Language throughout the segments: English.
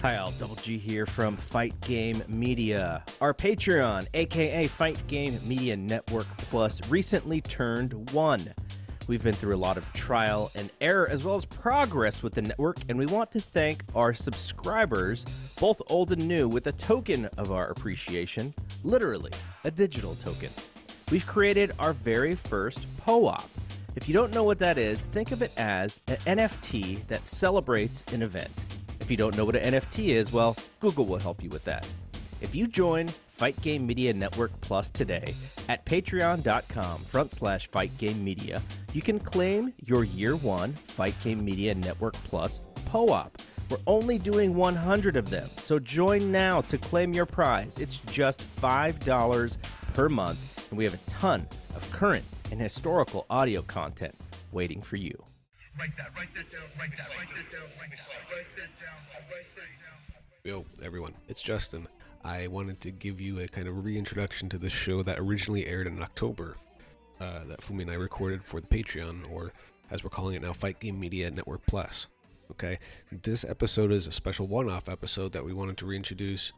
Hi, all. Double G here from Fight Game Media. Our Patreon, aka Fight Game Media Network Plus, recently turned one. We've been through a lot of trial and error as well as progress with the network, and we want to thank our subscribers, both old and new, with a token of our appreciation literally, a digital token. We've created our very first POAP. If you don't know what that is, think of it as an NFT that celebrates an event. If you don't know what an NFT is, well, Google will help you with that. If you join Fight Game Media Network Plus today at patreon.com front slash Fight Game Media, you can claim your year one Fight Game Media Network Plus POAP. We're only doing 100 of them, so join now to claim your prize. It's just $5 per month, and we have a ton of current and historical audio content waiting for you. Write that, write that down, write that, write that down, write that, write that Yo, everyone, it's Justin. I wanted to give you a kind of reintroduction to the show that originally aired in October, uh, that Fumi and I recorded for the Patreon, or as we're calling it now, Fight Game Media Network Plus. Okay, this episode is a special one off episode that we wanted to reintroduce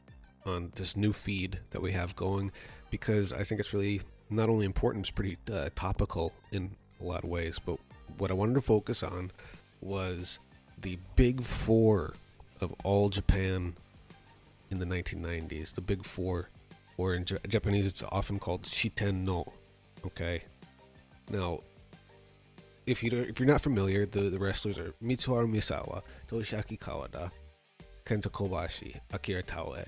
on this new feed that we have going because I think it's really not only important, it's pretty uh, topical in a lot of ways, but what I wanted to focus on was the big four of all Japan in the 1990s. The big four, or in J- Japanese, it's often called Shitenno. Okay. Now, if you if you're not familiar, the, the wrestlers are Mitsuharu Misawa, Toshiaki Kawada, Kenta Kobashi, Akira Taue.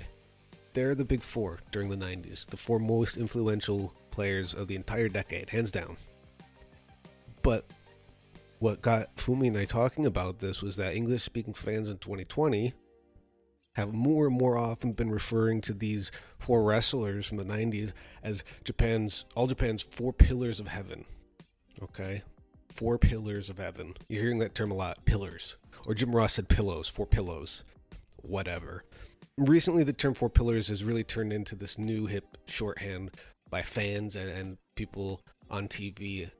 They're the big four during the 90s, the four most influential players of the entire decade, hands down. But what got Fumi and I talking about this was that English speaking fans in 2020 have more and more often been referring to these four wrestlers from the 90s as Japan's all Japan's four pillars of heaven. Okay? Four pillars of heaven. You're hearing that term a lot, pillars. Or Jim Ross said pillows, four pillows. Whatever. Recently the term four pillars has really turned into this new hip shorthand by fans and, and people on TV,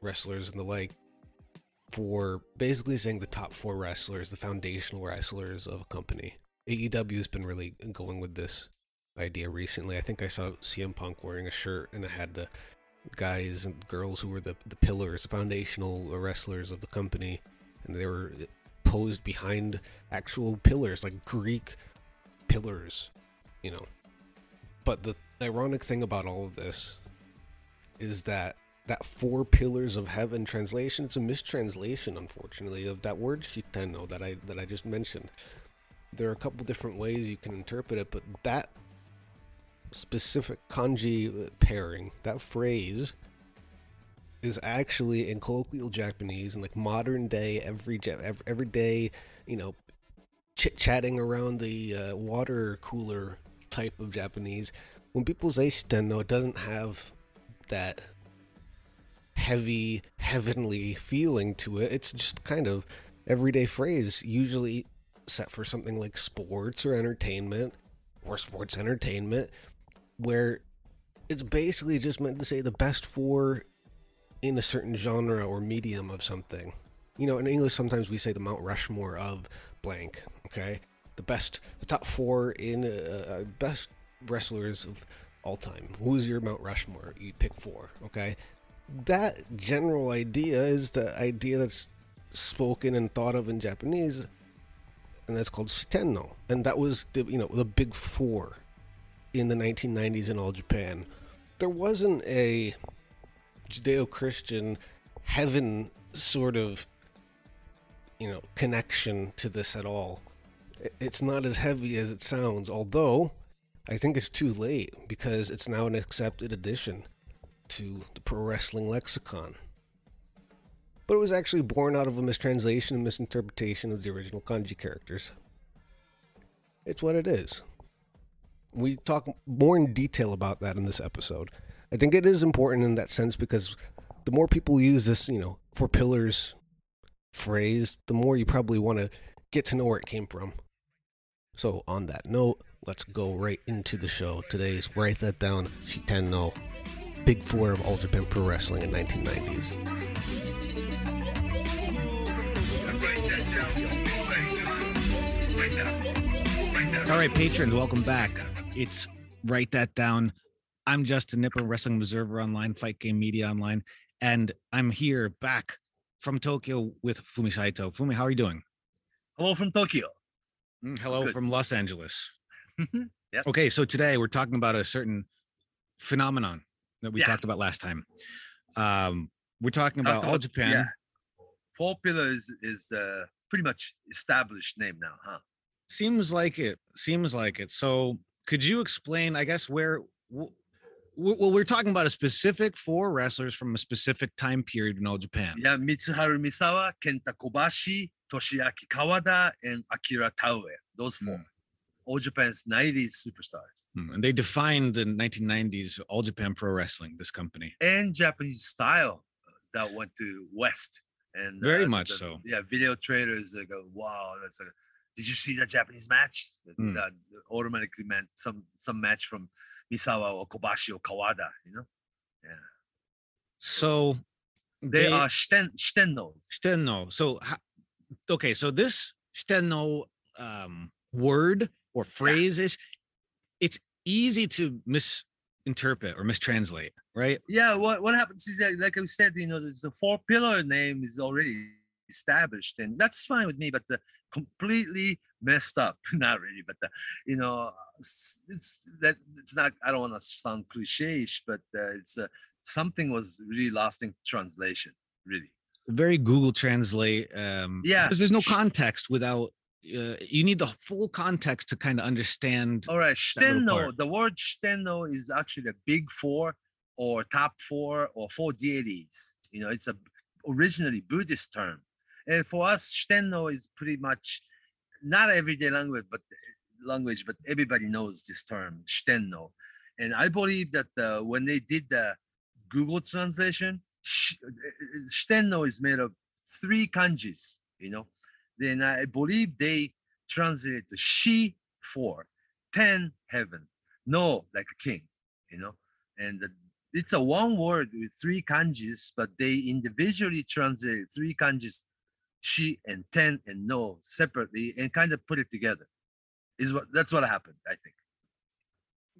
wrestlers and the like, for basically saying the top four wrestlers, the foundational wrestlers of a company. AEW has been really going with this idea recently. I think I saw CM Punk wearing a shirt and it had the guys and girls who were the, the pillars, foundational wrestlers of the company, and they were posed behind actual pillars, like Greek pillars, you know. But the ironic thing about all of this is that that four pillars of heaven translation it's a mistranslation unfortunately of that word shitenno that i that i just mentioned. There are a couple different ways you can interpret it but that specific kanji pairing that phrase is actually in colloquial japanese and like modern day every every, day you know chit chatting around the uh, water cooler type of japanese. When people say shitenno it doesn't have that heavy, heavenly feeling to it. It's just kind of everyday phrase, usually set for something like sports or entertainment or sports entertainment, where it's basically just meant to say the best four in a certain genre or medium of something. You know, in English, sometimes we say the Mount Rushmore of blank, okay? The best, the top four in uh, uh, best wrestlers of all time. Who's your Mount Rushmore? You pick four, okay? That general idea is the idea that's spoken and thought of in Japanese and that's called Shitenno, and that was the you know the big four in the 1990s in all Japan. There wasn't a Judeo-Christian heaven sort of you know connection to this at all. It's not as heavy as it sounds, although I think it's too late because it's now an accepted addition to the pro wrestling lexicon. But it was actually born out of a mistranslation and misinterpretation of the original kanji characters. It's what it is. We talk more in detail about that in this episode. I think it is important in that sense because the more people use this, you know, for pillars phrase, the more you probably want to get to know where it came from. So, on that note, let's go right into the show. Today's Write That Down Shitenno, Big Four of All Japan Pro Wrestling in 1990s. All right, patrons, welcome back. It's Write That Down. I'm Justin Knipper, Wrestling Observer Online, Fight Game Media Online, and I'm here back from Tokyo with Fumi Saito. Fumi, how are you doing? Hello from Tokyo. Mm, Hello Good. from Los Angeles. Yep. Okay, so today we're talking about a certain phenomenon that we Yeah. talked about last time. Um, we're talking about All Japan. Yeah. Four Pillars is the pretty much established name now, huh? Seems like it. Seems like it. So, could you explain? I guess where. w- w- Well, we're talking about a specific four wrestlers from a specific time period in all Japan. Yeah, Mitsuharu Misawa, Kenta Kobashi, Toshiaki Kawada, and Akira Taue. Those four. Mm. All Japan's 90s superstars. Mm, And they defined the 1990s All Japan Pro Wrestling. This company. And Japanese style uh, that went to West. And Very uh, much the- so. Yeah, video traders they go, wow, that's a did you see that Japanese match? That- Mm. That automatically meant some some match from Misawa or Kobashi or Kawada, you know? Yeah. So They, are shiten, shitennos. Shitenno. So okay, so this Shitenno um, word or phrase is it's easy to misinterpret or mistranslate, right? Yeah, what what happens is that, like I said, you know, there's the four pillar name is already established, and that's fine with me. But the completely messed up, not really, but the, you know, it's that it's not. I don't want to sound cliche-ish, but uh, it's uh, something was really lost in translation, really. Very Google Translate. Um, Yeah. because there's no context without. Uh, you need the full context to kind of understand. All right, Shitenno. The word Shitenno is actually a big four or top four or four deities. You know, it's a originally Buddhist term. And for us, Shitenno is pretty much not everyday language, but language, but everybody knows this term, Shitenno. And I believe that uh, when they did the Google translation, sh- Shitenno is made of three kanjis, you know. Then I believe they translated the she for ten heaven, no like a king, you know. And it's a one word with three kanjis, but they individually translate three kanjis, she and ten and no separately, and kind of put it together. Is what that's what happened, I think.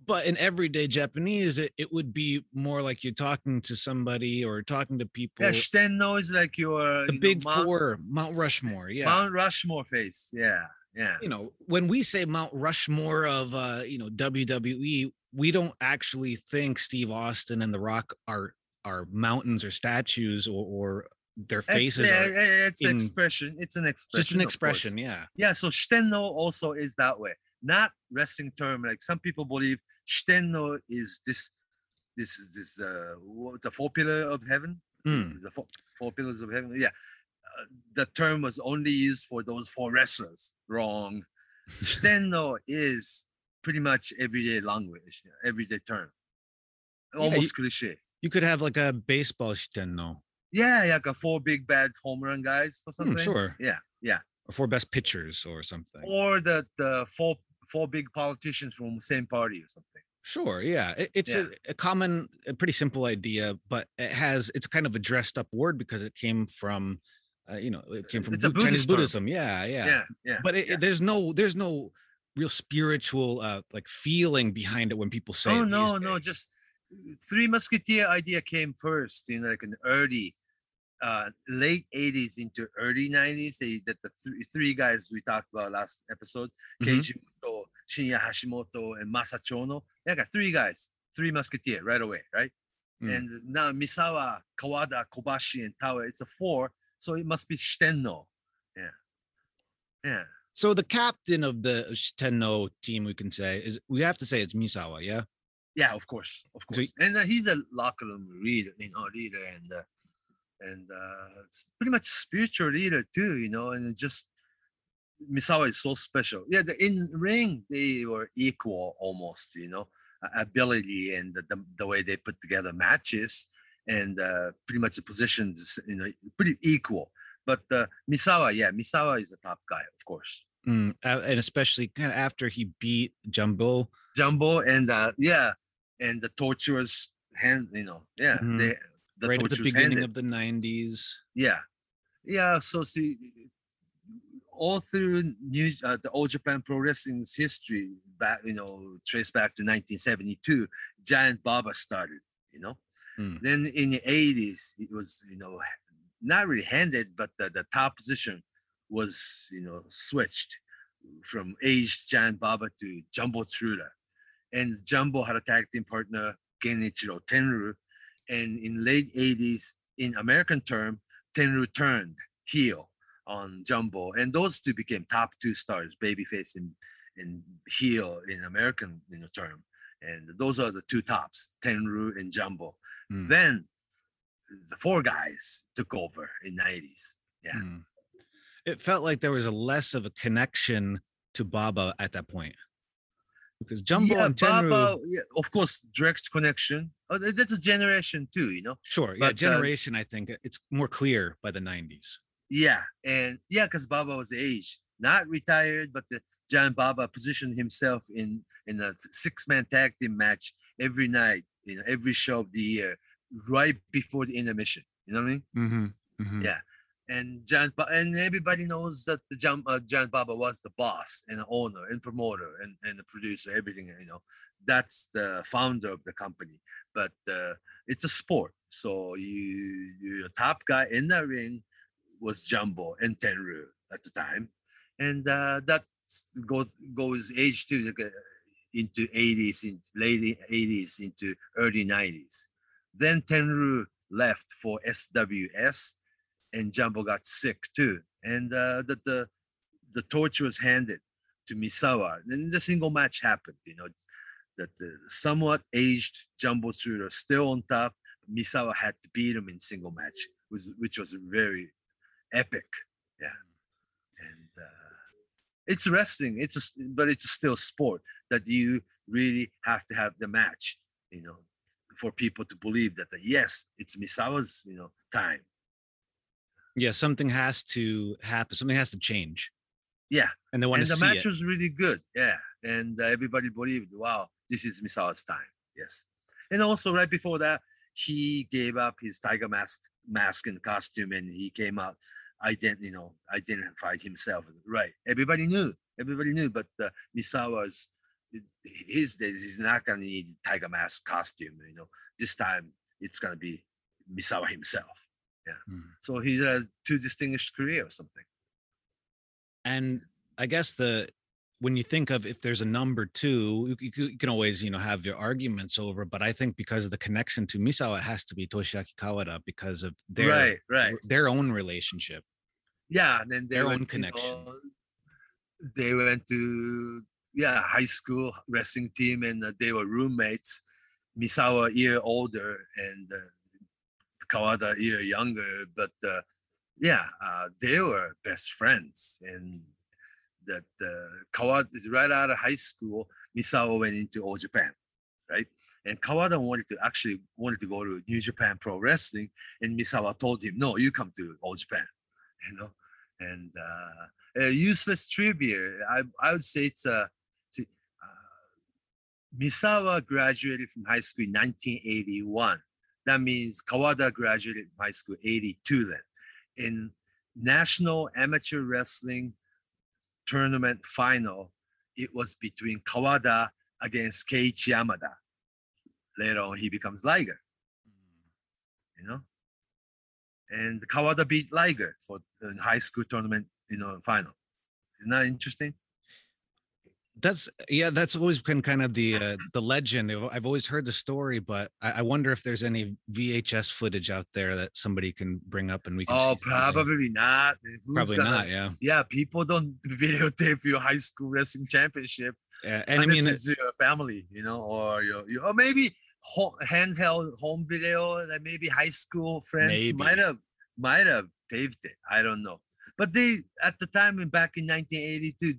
But in everyday Japanese, it, it would be more like you're talking to somebody or talking to people. Yeah, Shitenno is like your the you know, big Mount, four, Mount Rushmore. Yeah. Mount Rushmore face. Yeah, yeah. you know, when we say Mount Rushmore of uh, you know, WWE, we don't actually think Steve Austin and The Rock are are mountains or statues or, or their faces yeah, are yeah, it's an in- expression. It's an expression. just an expression. Yeah. Yeah, so Shitenno also is that way. Not wrestling term. Like some people believe Shitenno is this this is this uh what's a four pillar of heaven? Mm. The four, four pillars of heaven. Yeah. Uh, the term was only used for those four wrestlers. Wrong. Shitenno is pretty much everyday language, everyday term. Almost you- cliche. You could have like a baseball shitenno, Yeah, yeah, like a four big bad home run guys or something. Hmm, sure. Yeah, yeah. or four best pitchers or something. Or the the four four big politicians from the same party or something. Sure, yeah. It, it's Yeah. A, a common, a pretty simple idea, but it has it's kind of a dressed up word because it came from, uh, you know, it came from It's a Chinese term. Buddhism. Yeah, yeah. Yeah, yeah. But it, yeah. it- there's no there's no real spiritual uh like feeling behind it when people say. oh no, no, days. just Three Musketeer idea came first in like an early uh, late 80s into early 90s. They that the three, three guys we talked about last episode Mhm. Keiji Shinya Hashimoto, and Masachono. They got three guys, three musketeer right away, right? Mm. And now Misawa, Kawada, Kobashi, and Taue, it's a four. So it must be Shitenno. Yeah. Yeah. So the captain of the Tenno team, we can say, is we have to say it's Misawa, yeah. Yeah, of course, of So course. and uh, he's a locker room leader, you know, leader, and uh, and uh, it's pretty much spiritual leader too, you know. And just Misawa is so special. Yeah, the in ring they were equal almost, you know, ability and the, the, the way they put together matches, and uh, pretty much the positions, you know, pretty equal. But uh, Misawa, yeah, Misawa is a top guy, of course. Mm, and especially kind of after he beat Jumbo. Jumbo and uh, yeah, and the torturous hand, you know, yeah, Mhm. they the right at the beginning handed. of the 90s. yeah, yeah. So see, all through New uh, the All Japan Pro Wrestling's history, back you know, traced back to 1972, Giant Baba started. You know, Hmm. then in the 80s, it was you know not really handed, but the, the top position was you know switched from aged Giant Baba to Jumbo Tsuruta. And Jumbo had a tag team partner, Genichiro Tenryu. And in late 80s, in American term, Tenryu turned heel on Jumbo. And those two became top two stars, babyface and, and heel in American you know, term. And those are the two tops, Tenryu and Jumbo. Hmm. Then the four guys took over in 90s. Yeah. Mm. It felt like there was a less of a connection to Baba at that point. Because Jumbo yeah, and Tenryu, Baba, yeah, of course, direct connection. Oh, that's a generation too, you know. sure, yeah, but, uh, generation, I think it's more clear by the 90s. Yeah, and yeah, because Baba was the age, not retired, but the Giant Baba positioned himself in in a six man tag team match every night, you know, every show of the year, right before the intermission. You know what I mean? Mm-hmm. Yeah. And John and everybody knows that the John uh, Giant Baba was the boss and the owner and promoter and, and the producer, everything. You know, that's the founder of the company. But uh, it's a sport, so you you're a top guy in the ring was Jumbo and Tenryu at the time, and uh, that goes goes age like, uh, into 80s, in late 80s into early 90s. Then Tenryu left for SWS, and Jumbo got sick too, and uh, that the the torch was handed to Misawa. Then the single match happened. You know that the somewhat aged Jumbo Tsuruta still on top. Misawa had to beat him in single match, was which was very epic. Yeah, and uh, it's wrestling. It's a, but it's still sport that you really have to have the match. You know, for people to believe that uh, yes, it's Misawa's you know time. Yeah, something has to happen. Something has to change. Yeah, And they want and to the see match it. was really good. Yeah, and uh, everybody believed, wow, this is Misawa's time. Yes, and also right before that, he gave up his tiger mask, mask and costume, and he came out, ident, you know, identified himself. Right, everybody knew, everybody knew, but uh, Misawa's his days he's not gonna need tiger mask costume. You know, this time it's gonna be Misawa himself. Yeah, Mm. so he's a two distinguished career or something. and i guess the when you think of if there's a number two you, you, you can always you know have your arguments over but i think because of the connection to misawa it has to be toshiaki kawada because of their right, right. their own relationship yeah and then they Their own connection. know, they went to yeah high school wrestling team and uh, they were roommates misawa a year older and uh, kawada a year younger but uh, yeah uh, they were best friends and that uh, kawada right out of high school misawa went into all japan right and Kawada wanted to actually wanted to go to New Japan Pro Wrestling, and Misawa told him, "No, you come to All Japan." You know, and uh, a useless trivia. I I would say it's a. see, uh, Misawa graduated from high school in 1981. That means Kawada graduated from high school 82 then. In National Amateur Wrestling Tournament final, it was between Kawada against Keiichi Yamada. Later on, he becomes Liger, you know? And Kawada beat Liger for the high school tournament, you know, final. Isn't that interesting? That's yeah. That's always been kind of the uh, the legend. I've- always heard the story, but I, I wonder if there's any VHS footage out there that somebody can bring up and we can. Oh, probably not. Who's Probably gonna- not. Yeah. Yeah, people don't videotape your high school wrestling championship Yeah. And I mean, it's your family, you know, or your, your or maybe handheld home video that maybe high school friends Maybe. might have might have taped it. I don't know, but they at the time and back in 1982,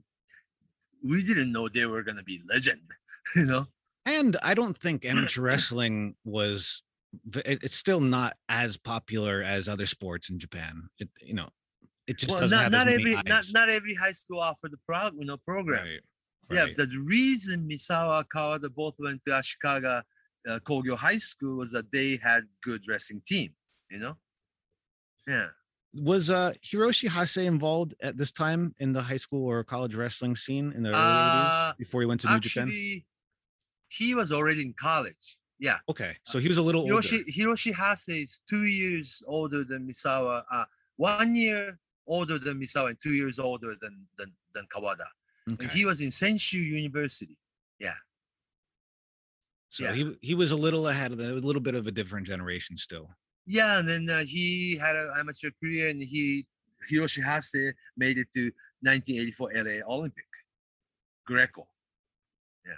we didn't know they were gonna be legend, you know. and I don't think amateur wrestling was. It's still not as popular as other sports in Japan. It you know, it just well, doesn't not have not as many every not eyes. not not every high school offered the prog you know program. Right, Yeah, the reason Misawa Kawada both went to Ashikaga uh, Kogyo High School was that they had good wrestling team. You know. Yeah. was uh Hiroshi Hase involved at this time in the high school or college wrestling scene in the early Uh, 80s before he went to New Japan? Actually, he was already in college. Yeah. Okay, so he was a little older. Hiroshi Hiroshi Hase is two years older than Misawa. Uh, one year older than Misawa and two years older than than, than Kawada. Okay. And he was in Senshu University. So yeah. he he was a little ahead of the a little bit of a different generation still. Yeah, and then uh, he had an amateur career, and he Hiroshi Hase made it to 1984 LA Olympic, Greco. Yeah,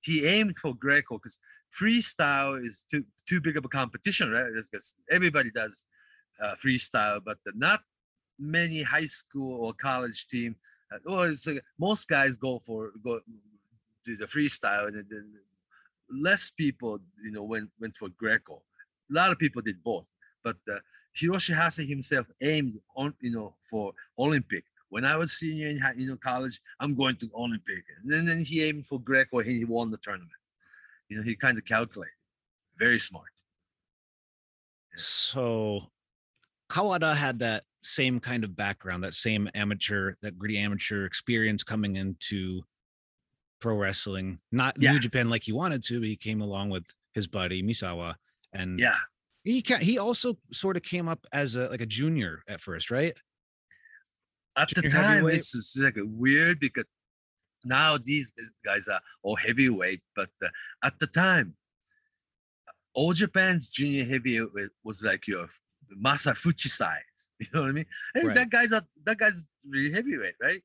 he aimed for Greco because freestyle is too too big of a competition, right? Because everybody does uh, freestyle, but not many high school or college team. Uh, well, it's like most guys go for go do the freestyle, and then less people, you know, went went for Greco a lot of people did both, but uh, Hiroshi Hase himself aimed on, you know, for Olympic. When I was senior in you know college, I'm going to Olympic, and then, then he aimed for Greco. and He won the tournament. You know, he kind of calculated. Very smart. So Kawada had that same kind of background, that same amateur, that gritty amateur experience coming into pro wrestling. Not Yeah. New Japan like he wanted to, but he came along with his buddy Misawa, and Yeah, he ca- he also sort of came up as a like a junior at first, right? at the time it's, it's like weird because now these guys are all heavyweight, but uh, at the time, all Japan's junior heavyweight was like your Masa Fuchi size. You know what I mean? Hey, Right. that guy's a, that guy's really heavyweight, right?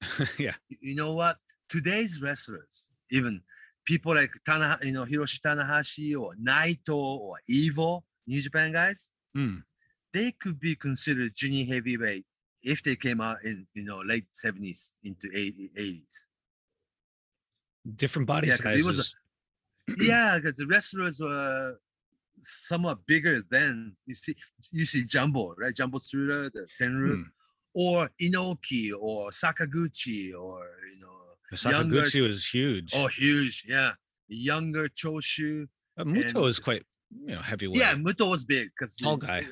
yeah. You know what? Today's wrestlers, even people like Tana, you know, Hiroshi Tanahashi or Naito or Evo, New Japan guys, Hmm. they could be considered junior heavyweight if they came out in you know late 70s into 80s. Different body Yeah, 'cause he was a- sizes. yeah, because the wrestlers were somewhat bigger than You see, you see Jumbo, right? Jumbo Tsuruta, the Tenryu, Hmm. or Inoki, or Sakaguchi, or you know, Sakaguchi was huge. oh, huge, yeah, younger Choshu. Uh, Muto and- is quite you know heavyweight. Yeah, Muto was big because Tall guy.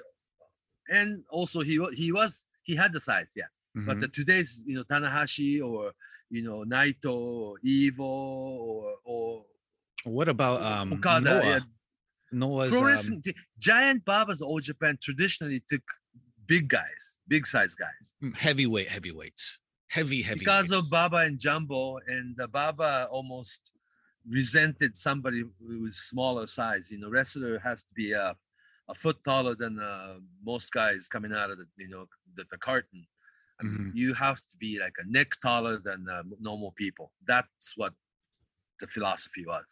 and also he wa- he was he had the size, yeah. But Mhm. the today's you know Tanahashi or you know Naito or Evo or or what about um Okada, Noah? yeah, Noah's pro um, wrestling. Giant Babas All Japan traditionally took big guys, big size guys. mm, heavyweight heavyweights. Heavy heavy. Because of Baba and Jumbo, and uh, Baba almost resented somebody who was smaller size. You know, wrestler has to be a, a foot taller than uh, most guys coming out of the you know the, the carton. I mean, Mm-hmm. you have to be like a neck taller than uh, normal people. That's what the philosophy was.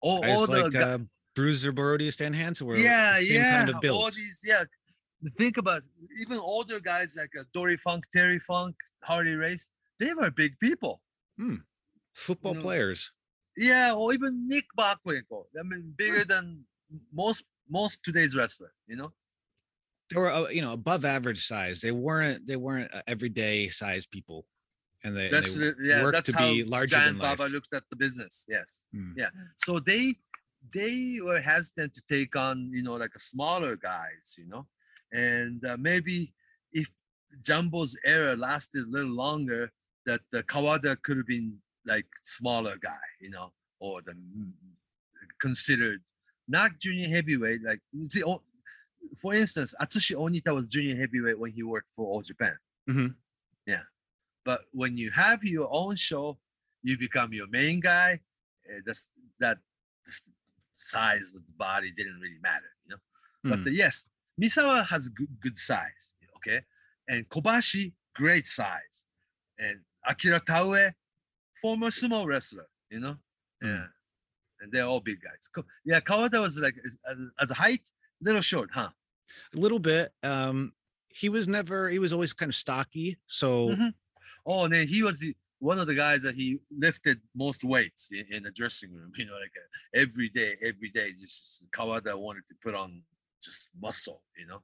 All, all the like uh, Bruiser Brody, Stan Hansen were yeah, the same yeah. kind of All build. these, yeah. Think about even older guys like uh, Dory Funk, Terry Funk, Harley Race. They were big people. Football know, players. Yeah, or even Nick Bockwinkel. I mean, bigger than most most today's wrestler. You know. They were uh, you know above average size. They weren't they weren't uh, everyday size people, and they, and That's they the- yeah. worked That's to be larger Giant than life. Baba looked at the business. Yes. Hmm. Yeah. So they they were hesitant to take on you know like a smaller guys. You know, and uh, maybe if Jumbo's era lasted a little longer, that the Kawada could have been like smaller guy. You know, or the mm, considered not junior heavyweight. Like see, oh, for instance, Atsushi Onita was junior heavyweight when he worked for All Japan. Mhm. Yeah. But when you have your own show, you become your main guy. eh, That's that size of the body didn't really matter, you know. But Mm. uh, yes, Misawa has good, good size, okay, and Kobashi great size, and Akira Taue, former sumo wrestler, you know, Mm. yeah, and they're all big guys. Yeah, Kawada was like as, as- a height, little short, huh? a little bit. Um, he was never. He was always kind of stocky. So Mhm. Oh, and then he was the one of the guys that he lifted most weights in, in the dressing room. You know, like uh, every day, every day, just Kawada wanted to put on just muscle. You know,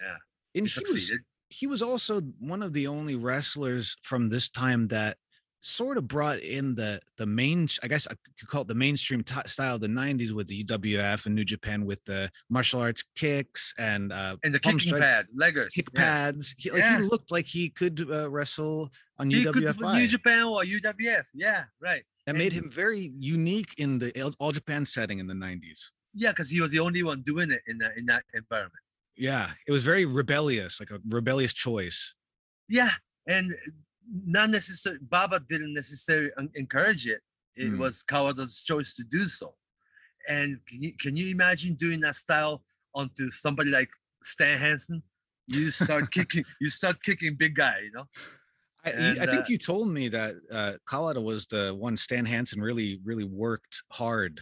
Yeah. and he he Was, he was also one of the only wrestlers from this time that sort of brought in the the main i guess i could call it the mainstream t- style of the 90s with the uwf and new japan with the martial arts kicks and uh and the kicking strikes, pad, leggers, kick yeah. pads he, like, Yeah. he looked like he could uh, wrestle on He uwf New Japan or UWF. Yeah, right. that made him very unique in the all japan setting in the 90s Yeah, because he was the only one doing it in that in that environment. yeah it was very rebellious like a rebellious choice Yeah, and not necessarily Baba didn't necessarily encourage it. It Mm. was Kawada's choice to do so. And can you, can you imagine doing that style onto somebody like Stan Hansen? You start kicking, you start kicking big guy, you know. I, And, I think uh, you told me that uh, Kawada was the one Stan Hansen really, really worked hard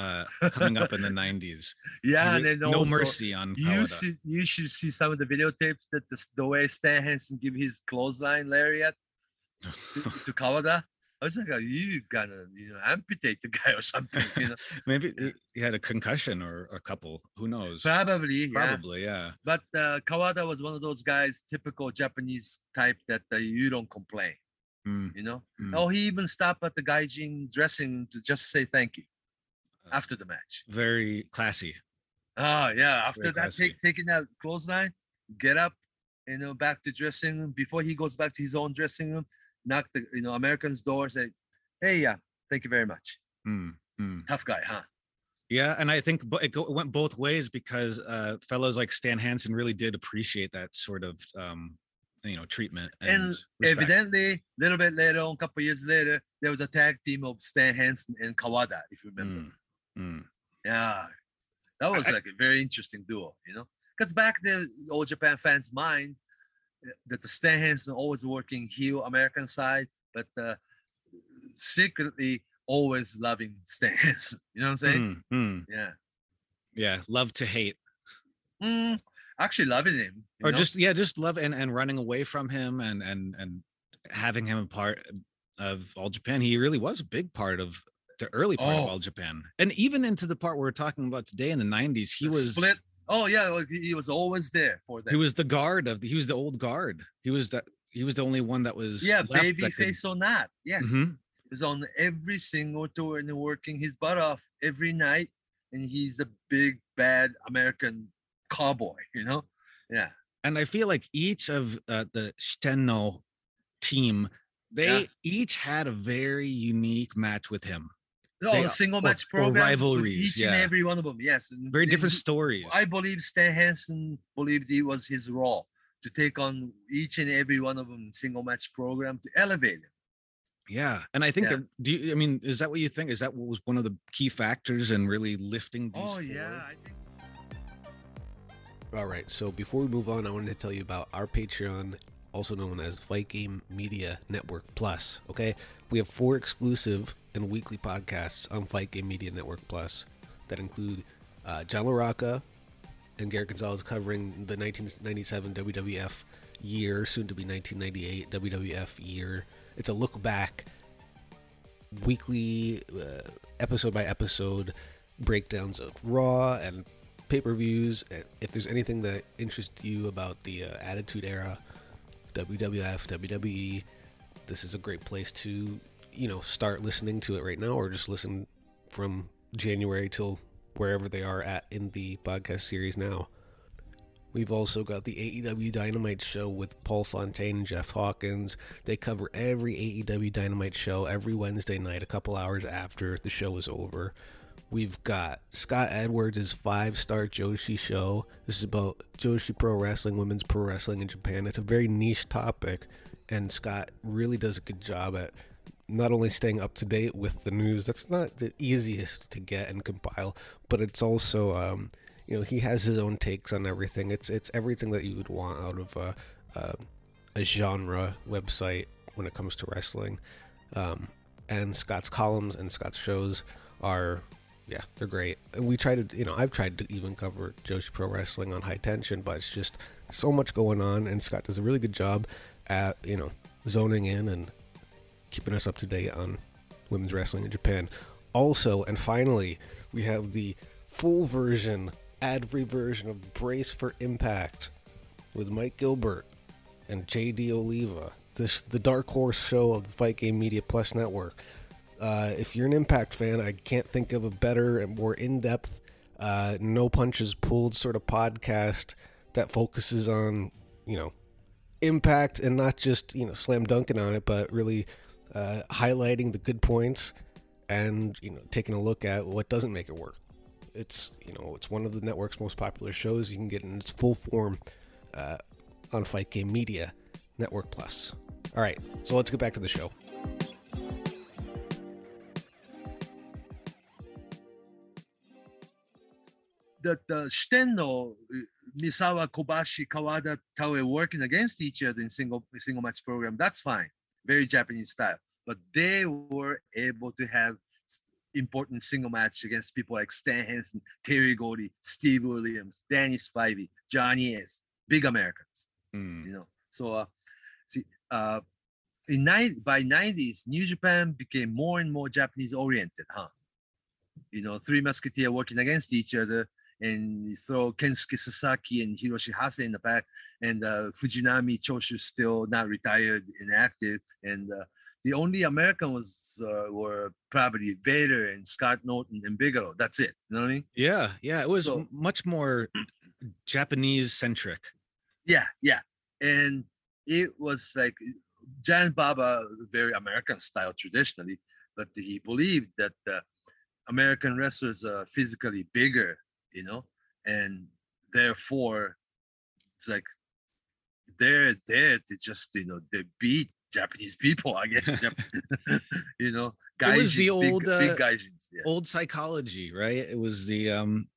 uh, coming up in the 90s. Yeah, and then no also, mercy on You Kawada. should you should see some of the videotapes that the, the way Stan Hansen give his clothesline lariat to, to Kawada. I was like, oh, you gotta, you know amputate the guy or something, you know? Maybe he- he had a concussion or a couple. Who knows? Probably, yeah. Probably, yeah. But uh, Kawada was one of those guys, typical Japanese type that uh, you don't complain, Mm, you know. mm. Oh, he even stopped at the gaijin dressing to just say thank you after the match. Very classy. Oh yeah, after Very that, classy. take, taking that clothesline, get up, you know, back to dressing room before he goes back to his own dressing room, knock the you know American's door, say, "Hey, yeah, thank you very much, Mm, mm. tough guy, huh?" Yeah, and I think it, go, it went both ways because uh, fellows like Stan Hansen really did appreciate that sort of, um, you know, treatment. And, And evidently, a little bit later on, a couple years later, there was a tag team of Stan Hansen and Kawada, if you remember. Mm, mm. Yeah, that was I- like a very interesting duo, you know, because back then, All Japan fans' mind uh, that the Stan Hansen always working heel American side, but uh, secretly always loving Stan Hansen. You know what I'm saying? Mm, mm. Yeah. Yeah, love to hate. Mm, actually loving him. or know? just yeah just love and and running away from him and and and having him a part of all japan he really was a big part of the early part of Oh. all japan and even into the part we're talking about today in the 90s he The was split. Oh yeah, he was always there for that. he was the guard of the, he was the old guard he was that he was the only one that was yeah, baby that could- face or not. Yes. Mhm. He was on every single tour and working his butt off every night. And he's a big bad American cowboy, you know? Yeah. and i feel like each of uh, the Shitenno team they Yeah. each had a very unique match with him Oh, They- single match or program. with rivalries, Each and every one of them. Yes. and very they- different he- stories I believe Stan Hansen believed it was his role to take on each and every one of them single match program to elevate him. Yeah, and I think Yeah. that. Do you? I mean, is that what you think? Is that what was one of the key factors in really lifting these? Oh forward? yeah, I think All right, so before we move on, I wanted to tell you about our Patreon, also known as Fight Game Media Network Plus. Okay, we have four exclusive and weekly podcasts on Fight Game Media Network Plus that include uh, John LaRocca and Garrett Gonzalez covering the 1997 WWF year, soon to be 1998 WWF year. It's a look back, weekly, uh, episode by episode breakdowns of Raw and pay per views. If there's anything that interests you about the uh, Attitude Era, WWF, WWE, this is a great place to, you know, start listening to it right now or just listen from January till wherever they are at in the podcast series now. We've also got the AEW Dynamite show with Paul Fontaine and Jeff Hawkins. They cover every AEW Dynamite show every Wednesday night, a couple hours after the show is over. We've got Scott Edwards' five star Joshi show. This is about Joshi Pro Wrestling, women's pro wrestling in Japan. It's a very niche topic, and Scott really does a good job at not only staying up to date with the news. That's not the easiest to get and compile, but it's also, um, you know, he has his own takes on everything. It's it's everything that you would want out of a, a, a genre website when it comes to wrestling. Um, and Scott's columns and Scott's shows are yeah, they're great. And we try to, you know, I've tried to even cover Joshi Pro Wrestling on High Tension, but it's just so much going on, and Scott does a really good job at, you know, zoning in and keeping us up to date on women's wrestling in Japan. Also, and finally, we have the full version, ad-free version of Brace for Impact with Mike Gilbert and JD Oliva. This the Dark Horse show of the Fight Game Media Plus network. Uh, if you're an Impact fan, I can't think of a better and more in depth, uh, no punches pulled sort of podcast that focuses on, you know, Impact and not just, you know, slam dunking on it, but really uh, highlighting the good points and, you know, taking a look at what doesn't make it work. It's, you know, it's one of the network's most popular shows. You can get in its full form uh, on Fight Game Media Network Plus. All right, so let's get back to the show. That the Shitenno, uh, Misawa, Kobashi, Kawada, Taue working against each other in single single match program, that's fine. Very Japanese style. But they were able to have important single match against people like Stan Hansen, Terry Gordy, Steve Williams, Danny Spivey, Johnny Ace Big Americans Mm. you know. So, uh, see, uh, in nine by '90s, New Japan became more and more Japanese oriented, huh? You know, Three Musketeers working against each other, and you throw Kensuke Sasaki and Hiroshi Hase in the back, and uh, Fujinami Choshu still not retired, inactive, and uh, the only American was uh, were probably Vader and Scott Norton and Bigelow. That's it. You know what I mean? Yeah, yeah. It was So- much more Japanese centric. Yeah, yeah. And it was like Giant Baba, very American style traditionally, but he believed that uh, American wrestlers are physically bigger, you know, and therefore it's like they're there to just, you know, they beat Japanese people, I guess. You know, It was the big- old, big, uh, gaijins. Yeah. Old psychology, right? It was the um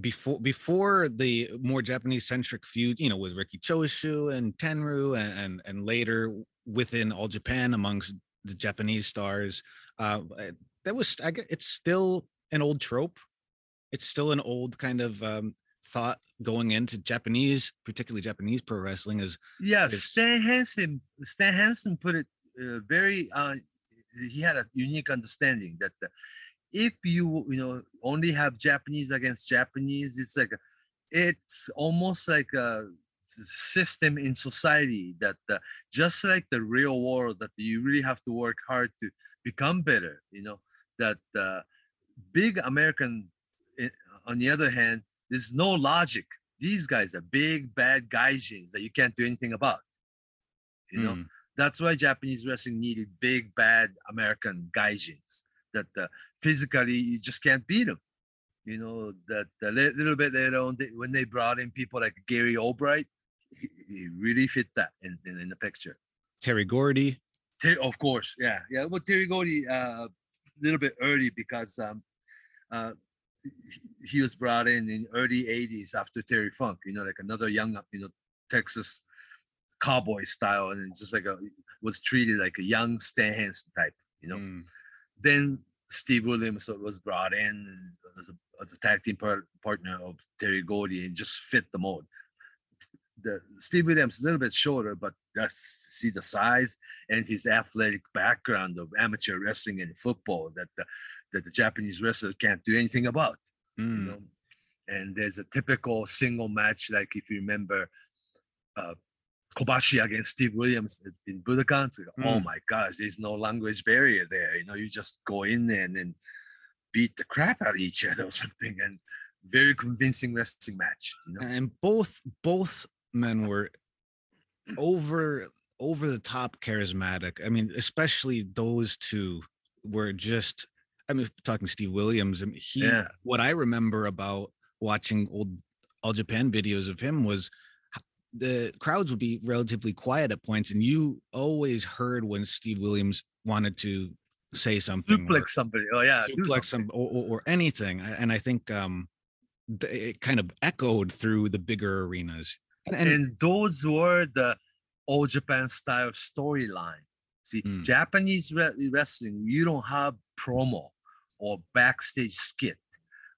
before before the more Japanese centric feud, you know, with Riki Choshu and Tenryu and and, and later within all Japan amongst the Japanese stars. Uh uh, that was I guess, it's still an old trope. It's still an old kind of um thought going into Japanese, particularly Japanese pro wrestling is Yeah, It's- Stan Hansen. Stan Hansen put it uh, very. Uh, he had a unique understanding that uh, if you you know only have Japanese against Japanese, it's like it's almost like a system in society that uh, just like the real world that you really have to work hard to become better. You know that uh, big American. I- On the other hand, there's no logic these guys are big bad gaijins that you can't do anything about. You know, Mm. that's why Japanese wrestling needed big bad American gaijins that uh, physically you just can't beat them. You know that a li- little bit later on, they, when they brought in people like Gary Albright, he, he really fit that in, in, in the picture. Terry Gordy. Ter- of course, yeah, yeah. But Terry Gordy, uh, a little bit early because um, uh, he- was brought in in early '80s after Terry Funk. You know, like another young, you know, Texas cowboy style, and just like a was treated like a young Stan Hansen type. You know, Mm. then Steve Williams was brought in as a, as a tag team par- partner of Terry Gordy and just fit the mold. The Steve Williams is a little bit shorter, but that's see the size and his athletic background of amateur wrestling and football that the, that the Japanese wrestler can't do anything about. You Mm. know, and there's a typical single match, like if you remember, uh, Kobashi against Steve Williams in- Budokan. Like, Oh Mm. my gosh, there's no language barrier there. You know, you just go in there and then beat the crap out of each other or something. And very convincing wrestling match. You know, and both both men were over over the top charismatic i mean especially those two were just I mean, talking Steve Williams. I mean, he. Yeah. What I remember about watching old All Japan videos of him was the crowds would be relatively quiet at points, and you always heard when Steve Williams wanted to say something. or Suplex somebody. Oh yeah, suplex something. some or, or, or anything. And I think um, it kind of echoed through the bigger arenas. And, and and those were the old Japan style storyline. See, Mm. Japanese re- wrestling, you don't have promo or backstage skit.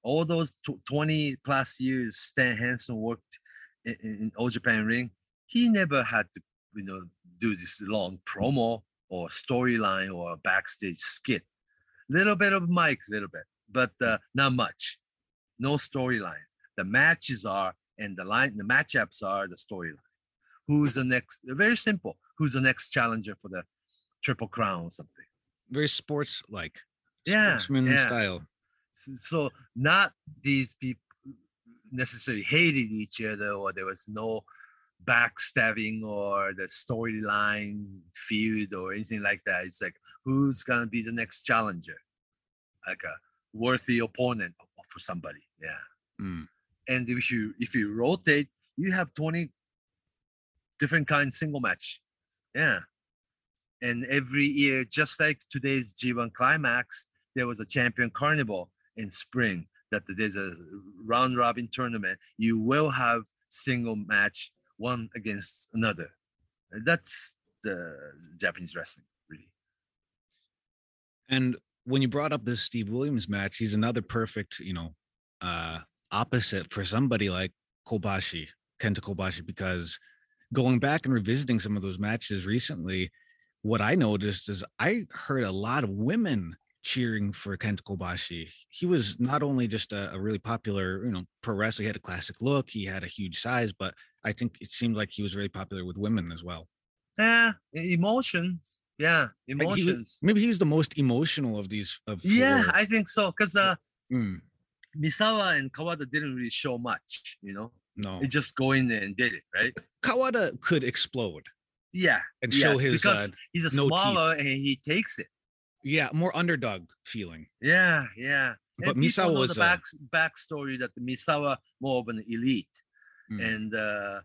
All those tw- 20 plus years Stan Hansen worked in, in, Japan ring, he never had to, you know, do this long promo or storyline or backstage skit. Little bit of mic, a little bit, but uh, not much. No storyline. The matches are and the line, the matchups are the storyline. Who's the next? Very simple. Who's the next challenger for the Triple Crown or something? very sports like, Yeah, sportsman yeah. style. So not these people necessarily hated each other or there was no backstabbing or the storyline feud or anything like that. It's like who's gonna be the next challenger, like a worthy opponent for somebody. Yeah. Mm. and if you if you rotate you have 20 different kind single match yeah and every year just like today's g1 climax there was a champion carnival in spring that there's a round robin tournament you will have single match one against another. That's the japanese wrestling really. And when you brought up this Steve Williams match, he's another perfect, you know, uh opposite for somebody like Kobashi, Kenta Kobashi, because going back and revisiting some of those matches recently, what I noticed is I heard a lot of women cheering for Kenta Kobashi. He was not only just a, a really popular, you know, pro wrestler, he had a classic look, he had a huge size, but I think it seemed like he was really popular with women as well. yeah emotions yeah emotions. Like, he maybe he's the most emotional of these of yeah i think so because uh Mm, Misawa and Kawada didn't really show much, you know. no. They just go in there and did it, right? Kawada could explode Yeah. and yeah, show his because uh, he's a no teeth. smaller and he takes it. Yeah more underdog feeling. Yeah, yeah. But and Misawa was the a- back backstory that the Misawa more of an elite Mm. and uh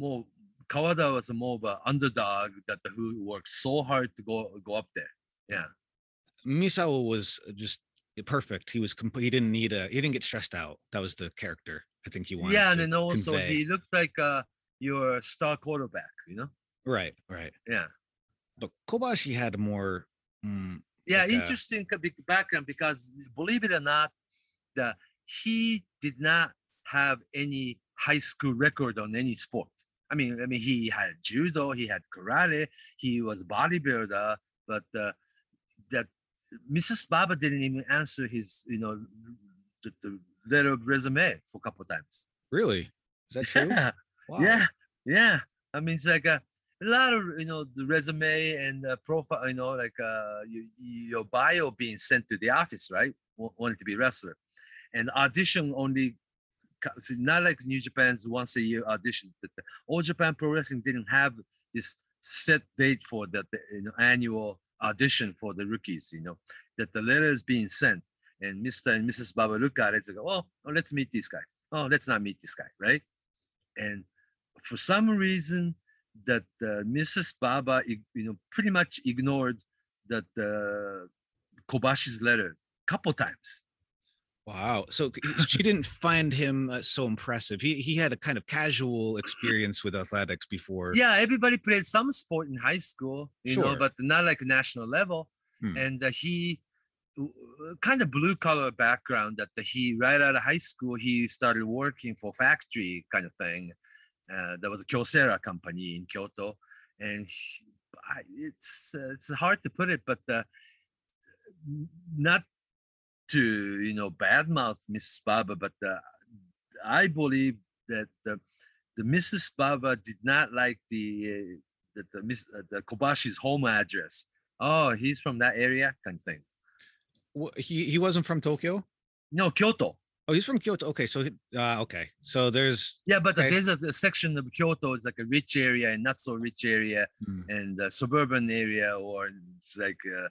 more Kawada was more of an underdog that the who worked so hard to go go up there. Yeah. Misawa was just perfect. He was complete. He didn't need a. He didn't get stressed out. That was the character. I think he wanted. Yeah, and then also convey. he looked like uh your star quarterback, you know? right, right. Yeah. But Kobashi had a more. Mm, yeah uh, interesting background because believe it or not the he did not have any high school record on any sport i mean i mean he had judo he had karate he was bodybuilder but uh, that mrs baba didn't even answer his you know the, the letter of resume for a couple of times really, is that true? yeah Wow. yeah, yeah. I mean, it's like a, a lot of you know the resume and the profile. You know, like uh, you, your bio being sent to the office, right? wa- Wanted to be wrestler, and audition only. see, Not like New Japan's once a year audition. But All Japan Pro Wrestling didn't have this set date for the you know, annual audition for the rookies. You know that the letter is being sent, and Mr. and Mrs. Baba look at it and go, "Oh, oh let's meet this guy. Oh, let's not meet this guy, right?" and for some reason that uh, Mrs. Baba, you know, pretty much ignored that uh, Kobashi's letter a couple times. Wow. So she didn't find him uh, so impressive. He he had a kind of casual experience with athletics before. Yeah, everybody played some sport in high school, you know, but not like a national level. Hmm. And uh, he uh, kind of blue collar background that he right out of high school he started working for factory kind of thing. Uh, there was a Kyocera company in Kyoto, and I, it's uh, it's hard to put it, but uh, not to you know badmouth Mrs. Baba, but uh, I believe that the the Mrs. Baba did not like the uh, the the, Miss, uh, the Kobashi's home address. Oh, he's from that area, kind of thing. Wha- He he wasn't from Tokyo. No, Kyoto. Oh, he's from Kyoto. Okay, so uh, okay, so there's Yeah, but Okay. there's a, a section of Kyoto is like a rich area and not so rich area, Hmm. and suburban area, or it's like uh,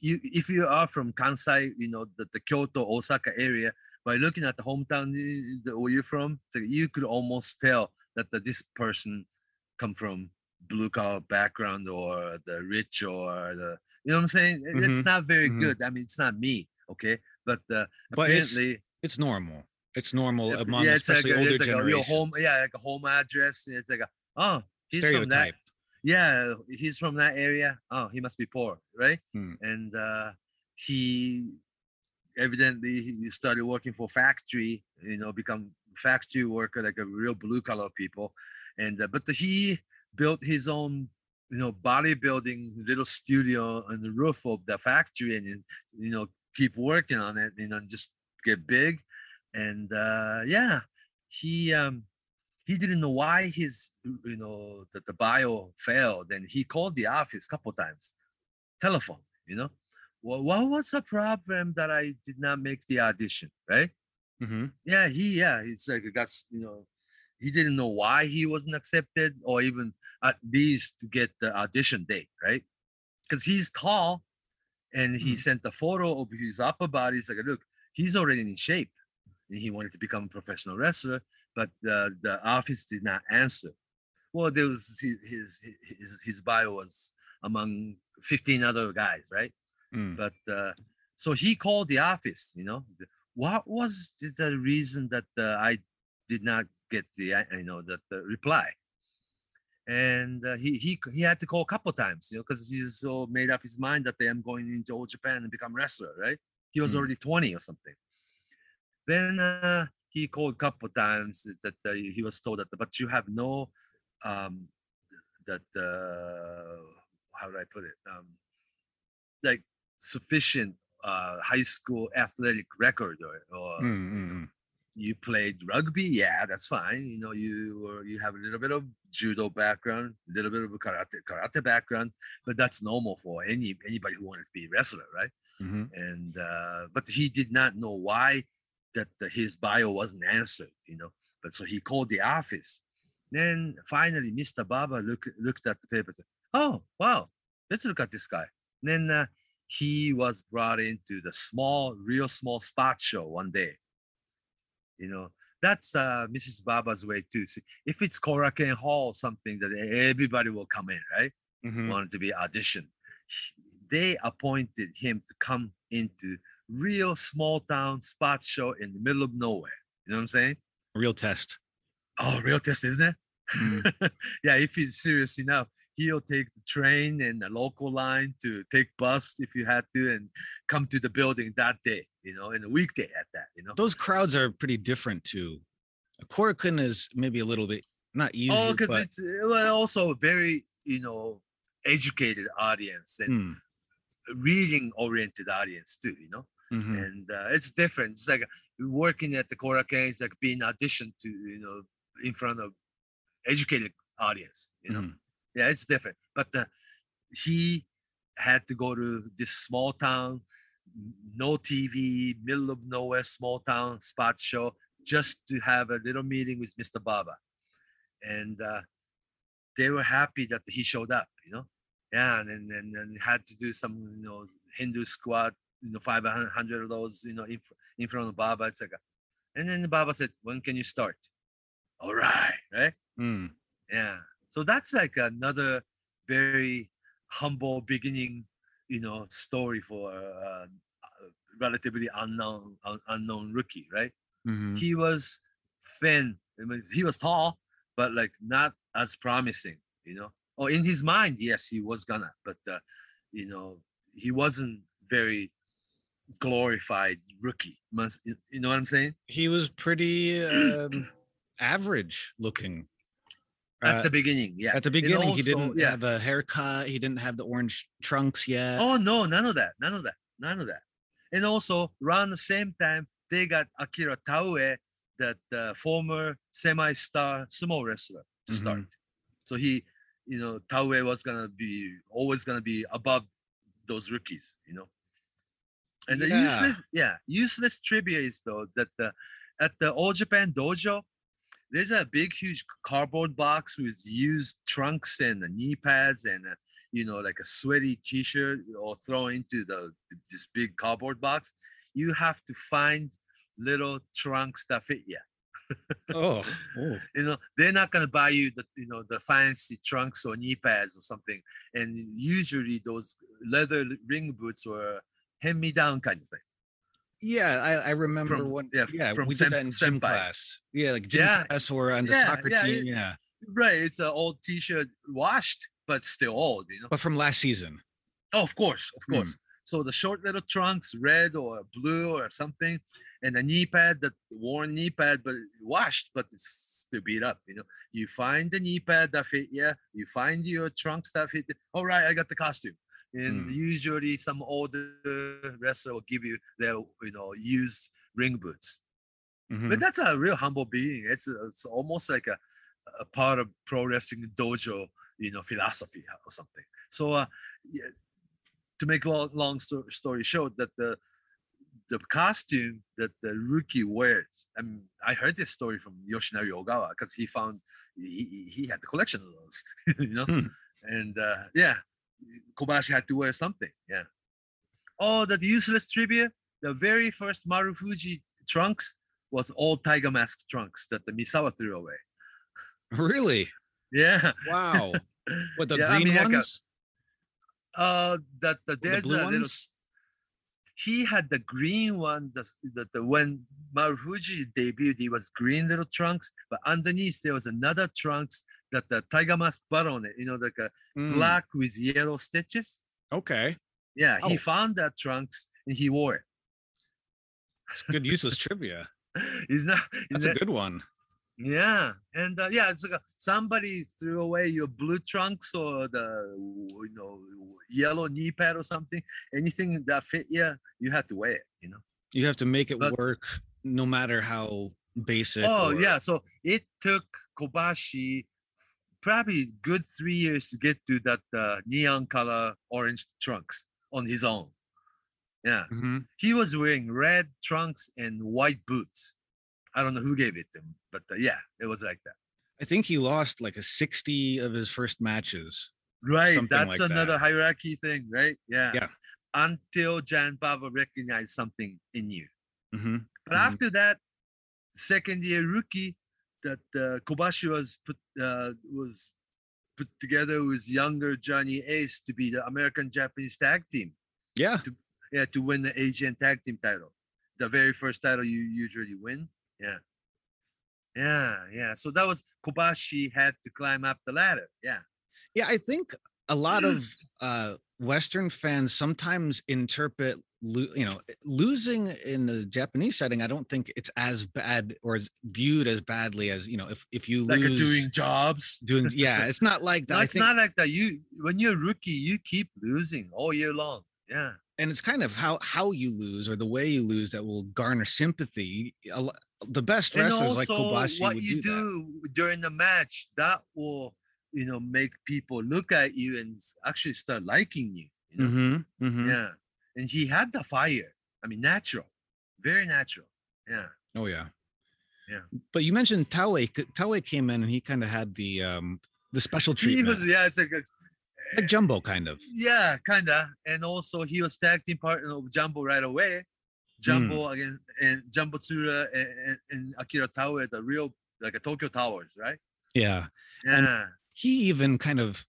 you, if you are from Kansai, you know the, the Kyoto, Osaka area, by looking at the hometown you- the- where you're from, so you could almost tell that the, this person come from blue collar background or the rich or the you know what I'm saying. It- It's not very mhm. good. I mean, it's not me, okay, but uh, But apparently. It's normal. It's normal Yeah, among like especially a, older it's like a real home, yeah, like a home address. and It's like a oh, he's from that, Stereotype. yeah, he's from that area. Oh, he must be poor, right? Hmm. And uh, he evidently he started working for factory, you know, become factory worker like a real blue collar people, and uh, but he built his own you know bodybuilding little studio on the roof of the factory and you know keep working on it you know and just get big and uh yeah he um he didn't know why his you know that the bio failed and he called the office a couple times telephone you know? Well what was the problem that i did not make the audition right? Hmm yeah he yeah it's like got you know he didn't know why he wasn't accepted or even at least to get the audition date right? Because he's tall and he Mhm. sent a photo of his upper body he's like look he's already in shape. And he wanted to become a professional wrestler but the, the office did not answer. Well there was his his his, his bio was among 15 other guys right? Mm. but uh, so he called the office you know? What was the- reason that uh, i did not get the uh, you know the, the reply? And uh, he he he had to call a couple times you know because he so made up his mind that i am going into All Japan and become wrestler right he was Mm. already 20 or something. Then uh, he called a couple times that uh, he was told that but you have no um that uh how do i put it? Um like sufficient uh high school athletic record or, or Mm, mm, mm. you played rugby? Yeah that's fine. You know you you have a little bit of judo background a little bit of a karate karate background but that's normal for any anybody who wanted to be a wrestler right Mhm. and uh but he did not know why that his bio wasn't answered you know but so he called the office then finally mr baba look, looked at the paper said oh wow let's look at this guy then uh, he was brought into the small real small spot show one day you know that's uh mrs baba's way too See, if it's korakuen hall something that everybody will come in right Mhm. wanted to be audition. They appointed him to come into real small town spot show in the middle of nowhere. You know what I'm saying? Real test. Oh, real test, isn't it? Mm. yeah, if he's serious enough, he'll take the train and the local line to take bus if you had to and come to the building that day, you know, in a weekday at that, you know. Those crowds are pretty different too. Korakuen is maybe a little bit not easy, Oh, because but it's well, also a very, you know, educated audience and Mm, reading oriented audience too, you know. mhm. and uh, it's different. It's like working at the Korakuen is like being auditioned to, you know, in front of educated audience. You know, Mhm. yeah, it's different. But uh, he had to go to this small town, no TV, middle of nowhere, small town spot show, just to have a little meeting with Mr. Baba, and uh, they were happy that he showed up. You know, yeah, and then and, and had to do some, you know, Hindu squat you know, 500 of those, you know, in, in front of Baba. etc. and then the Baba said, when can you start? All right, right? Mm. Yeah. So that's like another very humble beginning, you know, story for a, a relatively unknown unknown rookie, right? Mhm. He was thin. I mean, he was tall, but like not as promising, you know. Oh, in his mind, yes, he was gonna, but uh, you know, he wasn't very glorified rookie. You know what I'm saying? He was pretty um, average looking. At Uh, the beginning, yeah. At the beginning, he didn't yeah. have a haircut. He didn't have the orange trunks yet. Oh no, none of that, none of that, none of that. And also around the same time, they got Akira Taue, that uh, former semi-star sumo wrestler, to start. So he, you know, Taue was gonna be always gonna be above those rookies, you know. And the useless, yeah, useless trivia is though that the at the All Japan Dojo, there's a big, huge cardboard box with used trunks and knee pads and uh, you know, like a sweaty T-shirt or throw into the this big cardboard box, you have to find little trunks that fit you. Oh, oh. You know, they're not gonna buy you the you know the fancy trunks or knee pads or something. And usually those leather ring boots were hand me down kind of thing. yeah. I, I remember From- one. yeah, Yeah, from we sen- did that in gym senpai. class. Yeah, like gym Yeah, class or on the yeah, soccer yeah, team. it- Yeah, Right, it's an old T-shirt, washed but still old. You know. but from last season. Oh, of course, of Hmm. course. So the short little trunks, red or blue or something, and a knee pad, that worn knee pad, but washed, but it's still beat up. You know, you find the knee pad that fit yeah you find your trunk that fit. All right, I got the costume. And Hmm. usually, some older wrestler will give you their, you know, used ring boots. Mhm. But that's a real humble being. It's, it's almost like a, a part of pro wrestling dojo, you know, philosophy or something. So, uh, yeah, to make long, long story short, that the the costume that the rookie wears, I mean, I heard this story from Yoshinari Ogawa because he found he, he- had the collection of those, you know, Hmm. and uh, yeah, Kobashi had to wear something. Yeah. Oh, that useless trivia! The very first Marufuji trunks was all Tiger Mask trunks that the Misawa threw away. Really? Yeah. Wow. What the Yeah, I green mean, like a- ones? Uh, that the there's blue a ones? s- He had the green one. The, the, the when Marufuji debuted, he was green little trunks, but underneath there was another trunks that the Tiger Mask it. You know, like a Mm, black with yellow stitches. Okay, Yeah, he Oh. found that trunks and he wore it. that's good useless trivia. He's not. That's a good one. Yeah, and uh, yeah, it's like a, somebody threw away your blue trunks or the you know yellow knee pad or something. Anything that fit you, you have to wear it. You know. You have to make it But- work, no matter how basic. Oh or- yeah, so it took Kobashi probably good three years to get to that uh, neon color orange trunks on his own. Yeah, Mhm. he was wearing red trunks and white boots. I don't know who gave it to him, but uh, yeah, it was like that. I think he lost like a sixty of his first matches. Right. That's like another that. hierarchy thing, right? Yeah. Yeah. Until Giant Baba recognized something in you. Mhm. But Mhm. after that, second year rookie, that uh, Kobashi was put uh, was put together with younger Johnny Ace to be the American Japanese tag team. Yeah, Yeah, to win the Asian tag team title. The very first title you usually win. Yeah. Yeah, yeah. So that was Kobashi had to climb up the ladder. Yeah. yeah. I think a lot of uh Western fans sometimes interpret, you know, losing in the Japanese setting. I don't think it's as bad or as viewed as badly as you know if if you Like lose doing jobs. doing yeah. It's not like that. No, it's think, not like that. You when you're a rookie, you keep losing all year long. Yeah. and it's kind of how how you lose or the way you lose that will garner sympathy. The best wrestlers like Kobashi what would you do, do during the match, that will, you know, make people look at you and actually start liking you. you know? Mhm, mhm. Yeah. And he had the fire. I mean, natural. Very natural. Yeah. Oh yeah. Yeah. But you mentioned Taue. c- Taue came in and he kind of had the um the special treatment, was, yeah, it's like a, like Jumbo kind of. yeah, kinda. And also he was tag team partner of Jumbo right away. Jumbo again and Jumbo Tsuruta and, and, and Akira Taue, the real like a Tokyo Towers, right? Yeah. Yeah. And- He even kind of,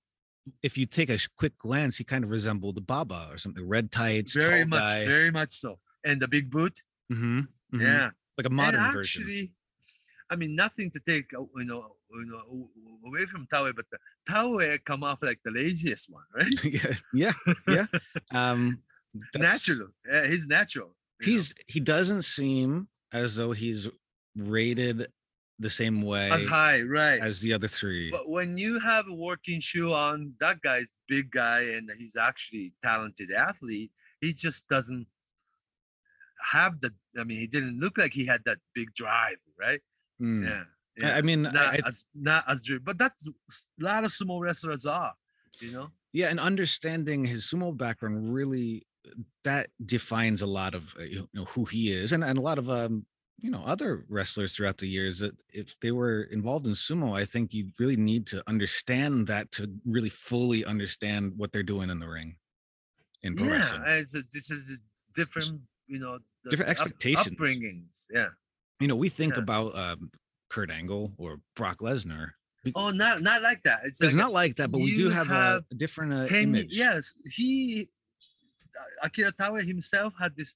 if you take a quick glance, he kind of resembled the Baba or something. Red tights, very tall much, guy. very much so. And the big boot, Mhm, mhm. yeah. like a And modern version. actually, I mean, nothing to take uh, you know, you know, away from Taue, but the Taue come off like the laziest one, right? yeah, yeah, yeah. Um, that's- natural. Yeah, he's natural. You know. He's he doesn't seem as though he's rated the same way as high, right? as the other three. But when you have a working shoe on, that guy's big guy and he's actually talented athlete. He just doesn't have the. I mean, he didn't look like he had that big drive, right? Mm. Yeah. I- yeah. I mean, not I- as not as but that's a lot of sumo wrestlers are, you know. yeah, and understanding his sumo background really that defines a lot of uh, you know who he is, and, and a lot of um you know other wrestlers throughout the years that if they were involved in sumo i think you really need to understand that to really fully understand what they're doing in the ring in pro yeah, wrestling it's a, it's a different, you know, the Different up- expectations. upbringings. Yeah. you know we think yeah. about um, kurt angle or brock lesnar Oh, not not like that. It's, it's like not like that but we do have, have a, a different uh, 10 image yes he akira taue himself had this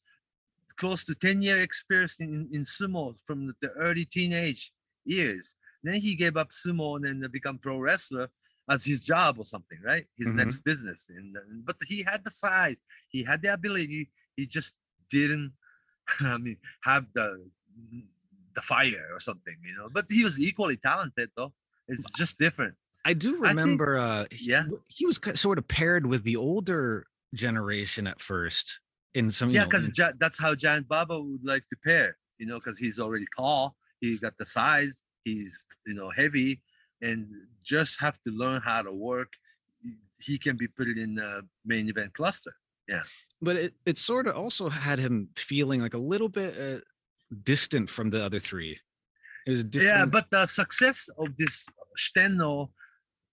close to 10 year experience in, in sumo from the, early teenage years. Then he gave up sumo and then become pro wrestler as his job or something right? His Mhm. next business. And, but he had the size. He had the ability. He just didn't i mean have the the fire or something you know? But he was equally talented though. It's just different. I do I think- remember uh he, yeah. he was sort of paired with the older generation at first in some Yeah, because in- that's how Giant Baba would like to pair, you know, because he's already tall, he got the size, he's you know heavy, and just have to learn how to work. he- He can be put in the main event cluster. Yeah, but it, it sort of also had him feeling like a little bit uh, distant from the other three it was different Yeah, but the success of this Shitenno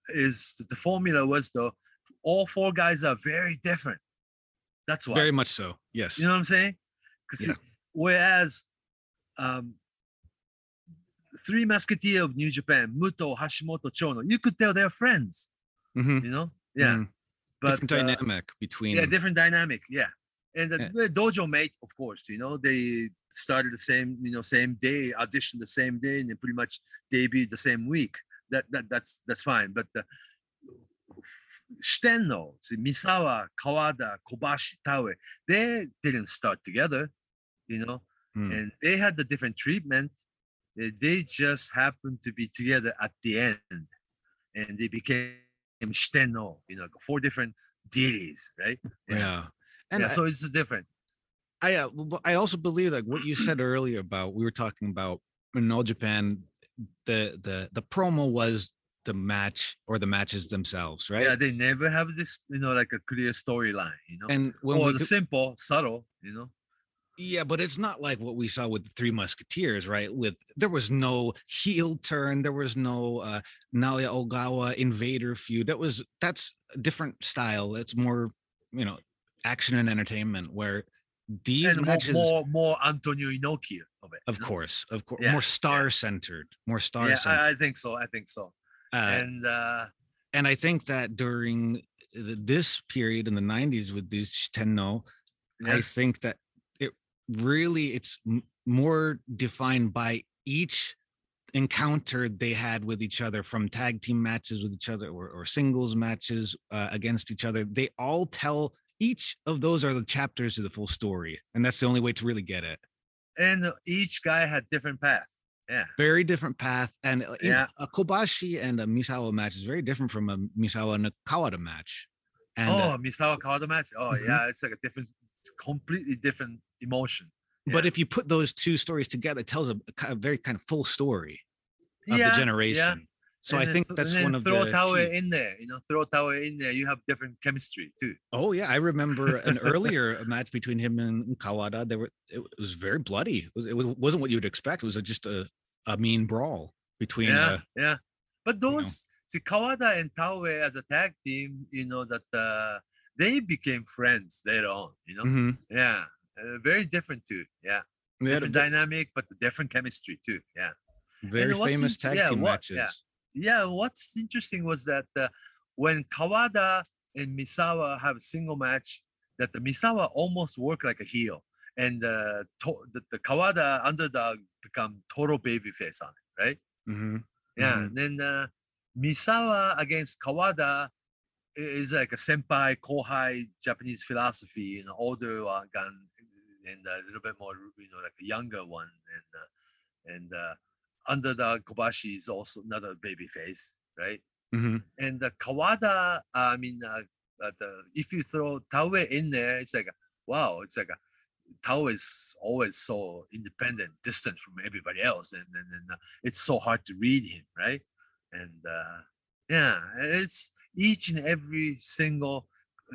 is the formula was though all four guys are very different. That's why. very much so yes You know what I'm saying? Yeah. whereas um, Three Musketeers of New Japan, Muto, Hashimoto, Chono, you could tell they're friends. Mhm, You know? Yeah. mhm. But different uh, dynamic between yeah, different dynamic. Yeah. And the, Yeah. the dojo mate, of course, you know, they started the same, you know, same day, auditioned the same day, and pretty much debuted the same week. That that that's that's fine. But the Shitenno, see, Misawa, Kawada, Kobashi, Taue, they didn't start together, you know, Hmm. and they had the different treatment. They, they just happened to be together at the end, and they became Shitenno, you know, four different deities, right? yeah, and yeah, I- so it's different. I uh, I also believe like what you said earlier about we were talking about in all Japan, the the the promo was the match or the matches themselves, right? Yeah, they never have this, you know, like a clear storyline, you know, and when or we the simple, subtle, you know. yeah, but it's not like what we saw with the Three Musketeers, right? With there was no heel turn, there was no uh, Naoya Ogawa invader feud. That was that's a different style. It's more you know action and entertainment where these and more, matches. more, more Antonio Inoki of it. of course, of course, Yeah, more star centered, more star Yeah. I, I think so. I think so. Uh, and uh, and I think that during the, this period in the 90s with these Shitenno, yeah, I think that it really it's m- more defined by each encounter they had with each other from tag team matches with each other or, or singles matches uh, against each other. They all tell each of those are the chapters to the full story and that's the only way to really get it. And each guy had different path. Yeah, very different path and uh, know, Yeah. a kobashi and a misawa match is very different from a misawa and a kawada match and uh, oh, Misawa Kawada match. Oh, Mhm. yeah, it's like a different, completely different emotion. but if you put those two stories together it tells a, a very kind of full story of yeah, the yeah. generation so And i think th- that's one of the. throw the Taue key- in there. You know, throw Taue in there. You have different chemistry too. oh yeah i remember an earlier match between him and kawada there were it was very bloody it, was, it wasn't what you'd expect it was a, just a, a mean brawl between yeah, uh, yeah. But know. those see Kawada and Taue as a tag team, you know that uh, they became friends later on. You know, mhm. yeah, uh, very different too. Yeah, had a different dynamic, but different chemistry too. Yeah, very famous tag yeah, team what- matches yeah. yeah. What's interesting was that uh, when Kawada and Misawa have a single match, that the Misawa almost worked like a heel, and uh, to- the, the Kawada underdog become total babyface on it, right? Mhm. Yeah, Mhm. and then uh, Misawa against Kawada is like a senpai kohai Japanese philosophy, you know, older one gun and a little bit more, you know, like a younger one, and uh, and uh, underdog Kobashi is also another baby face, right? Mhm. And the Kawada, I mean, uh, uh, the if you throw Taue in there, it's like, wow, it's like a Taue is always so independent, distant from everybody else, and and, and uh, it's so hard to read him, right? And uh, yeah, it's each and every single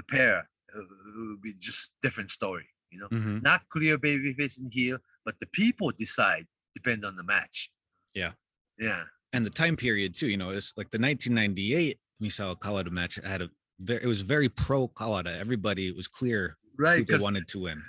pair uh, will be just different story, you know. Mhm. Not clear baby face and heel, but the people decide depend on the match. Yeah. Yeah. and the time period too. You know, it's like the 1998 Misawa Kawada match had a very, it was very pro Kawada. Everybody it was clear Right. who they wanted to win.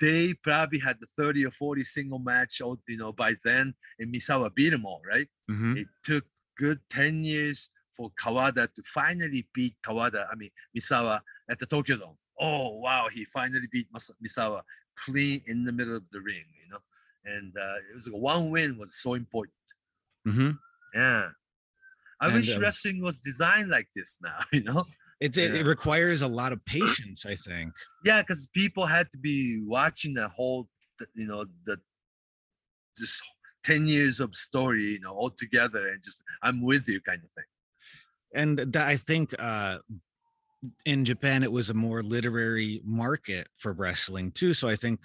They probably had the 30 or 40 single match, oh, you know, by then, and Misawa beat them all, right? Mhm. It took good 10 years for Kawada to finally beat Kawada, I mean, Misawa at the Tokyo Dome. Oh, wow, he finally beat Misawa clean in the middle of the ring, you know? And uh, it was like one win was so important. Mhm. Yeah. I And, wish um, wrestling was designed like this now, you know? It, it, it requires a lot of patience, I think. Yeah, because people had to be watching the whole, you know, the just 10 years of story, you know, all together and just, I'm with you kind of thing. and that I think uh in Japan it was a more literary market for wrestling too. So I think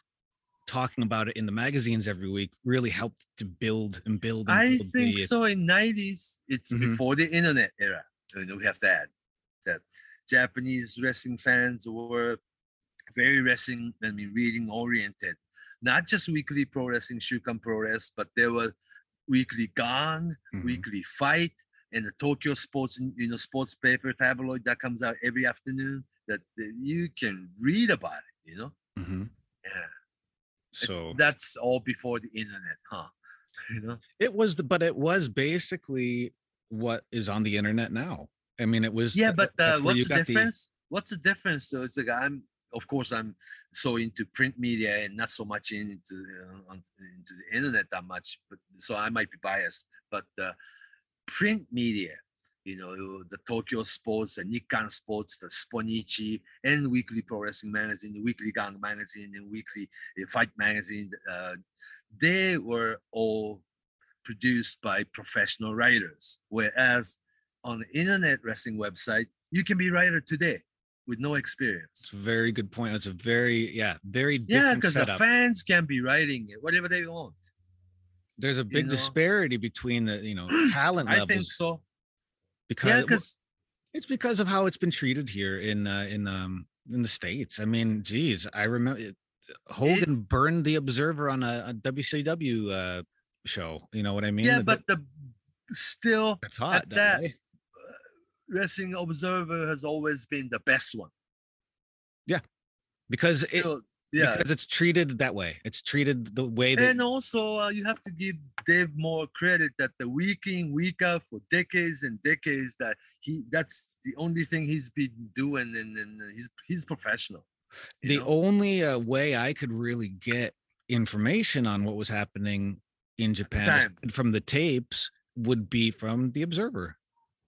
talking about it in the magazines every week really helped to build and build. And I build think the, so. In nineties, it's Mhm. before the internet era. We have to add that Japanese wrestling fans were very wrestling. I mean, reading oriented. Not just weekly pro wrestling, Shukan Pro Wrest, but there was weekly Gong, Mhm. weekly Fight, and the Tokyo Sports, you know, sports paper tabloid that comes out every afternoon. That, that you can read about it. You know, Mhm. yeah. It's, So that's all before the internet, huh? You know. it was the but it was basically what is on the internet now. I mean, it was yeah but uh, where you what's the difference? What's the difference so it's like i'm of course i'm so into print media and not so much into uh, on, into the internet that much but so i might be biased but uh, print media you know the tokyo sports the nikkan sports the sponichi and weekly pro wrestling magazine the weekly Gong magazine and weekly uh, fight magazine uh, they were all produced by professional writers whereas on the internet wrestling website, you can be writer today with no experience. It's a very good point. It's a very yeah, very Yeah, because the fans can be writing it, whatever they want. There's a big know? disparity between the you know talent I levels think so. because Yeah, because It's because of how it's been treated here in uh, in um in the states. I mean, geez, I remember it, Hogan burned the Observer on a, a WCW uh, show. You know what I mean? yeah, The- but the still it's hot at that, that-. Wrestling Observer has always been the best one. Yeah, because it yeah. because it's treated that way. It's treated the way that And also, uh, you have to give Dave more credit that the week in, week out for decades and decades that he that's the only thing he's been doing, and, and he's he's professional. the know? only uh, way I could really get information on what was happening in Japan from the tapes would be from the Observer.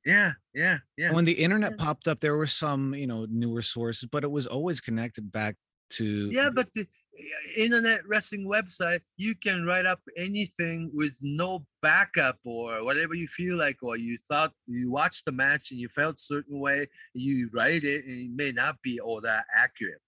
Yeah, yeah, yeah. And when the internet Yeah. popped up, there were some, you know, newer sources, but it was always connected back to Yeah, but the internet wrestling website, you can write up anything with no backup or whatever you feel like, or you thought you watched the match and you felt certain way, you write it, and it may not be all that accurate.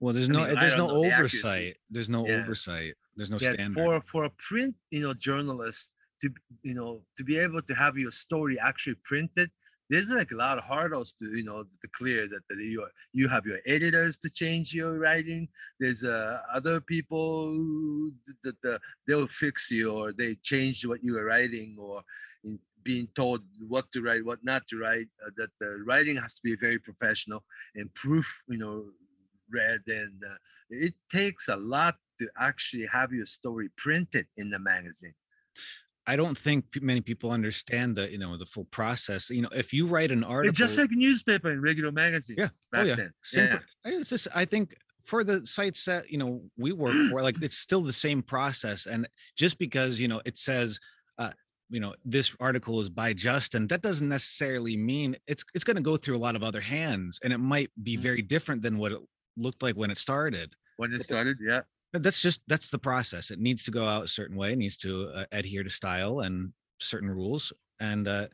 well, there's I no mean, eh, I there's no know the oversight. There's no Yeah. oversight. There's no yeah, standard. for for a print, you know, journalist to you know to be able to have your story actually printed. There's like a lot of hurdles to you know to clear that, that you you have your editors to change your writing. There's uh, other people that the, they'll fix you or they change what you are writing or in being told what to write, what not to write. Uh, that the writing has to be very professional and proof, you know, read and uh, it takes a lot to actually have your story printed in the magazine. I don't think many people understand the, you know, the full process. You know, if you write an article, It's just like a newspaper and regular magazine. Yeah. Back oh yeah, then. simple. Yeah. It's just I think for the sites that you know we work for, like it's still the same process. And just because you know it says, uh, you know, this article is by Justin, that doesn't necessarily mean it's it's going to go through a lot of other hands, and it might be Mhm. very different than what it looked like when it started. When it started, yeah. That's just that's the process. It needs to go out a certain way. It needs to uh, adhere to style and certain rules, and uh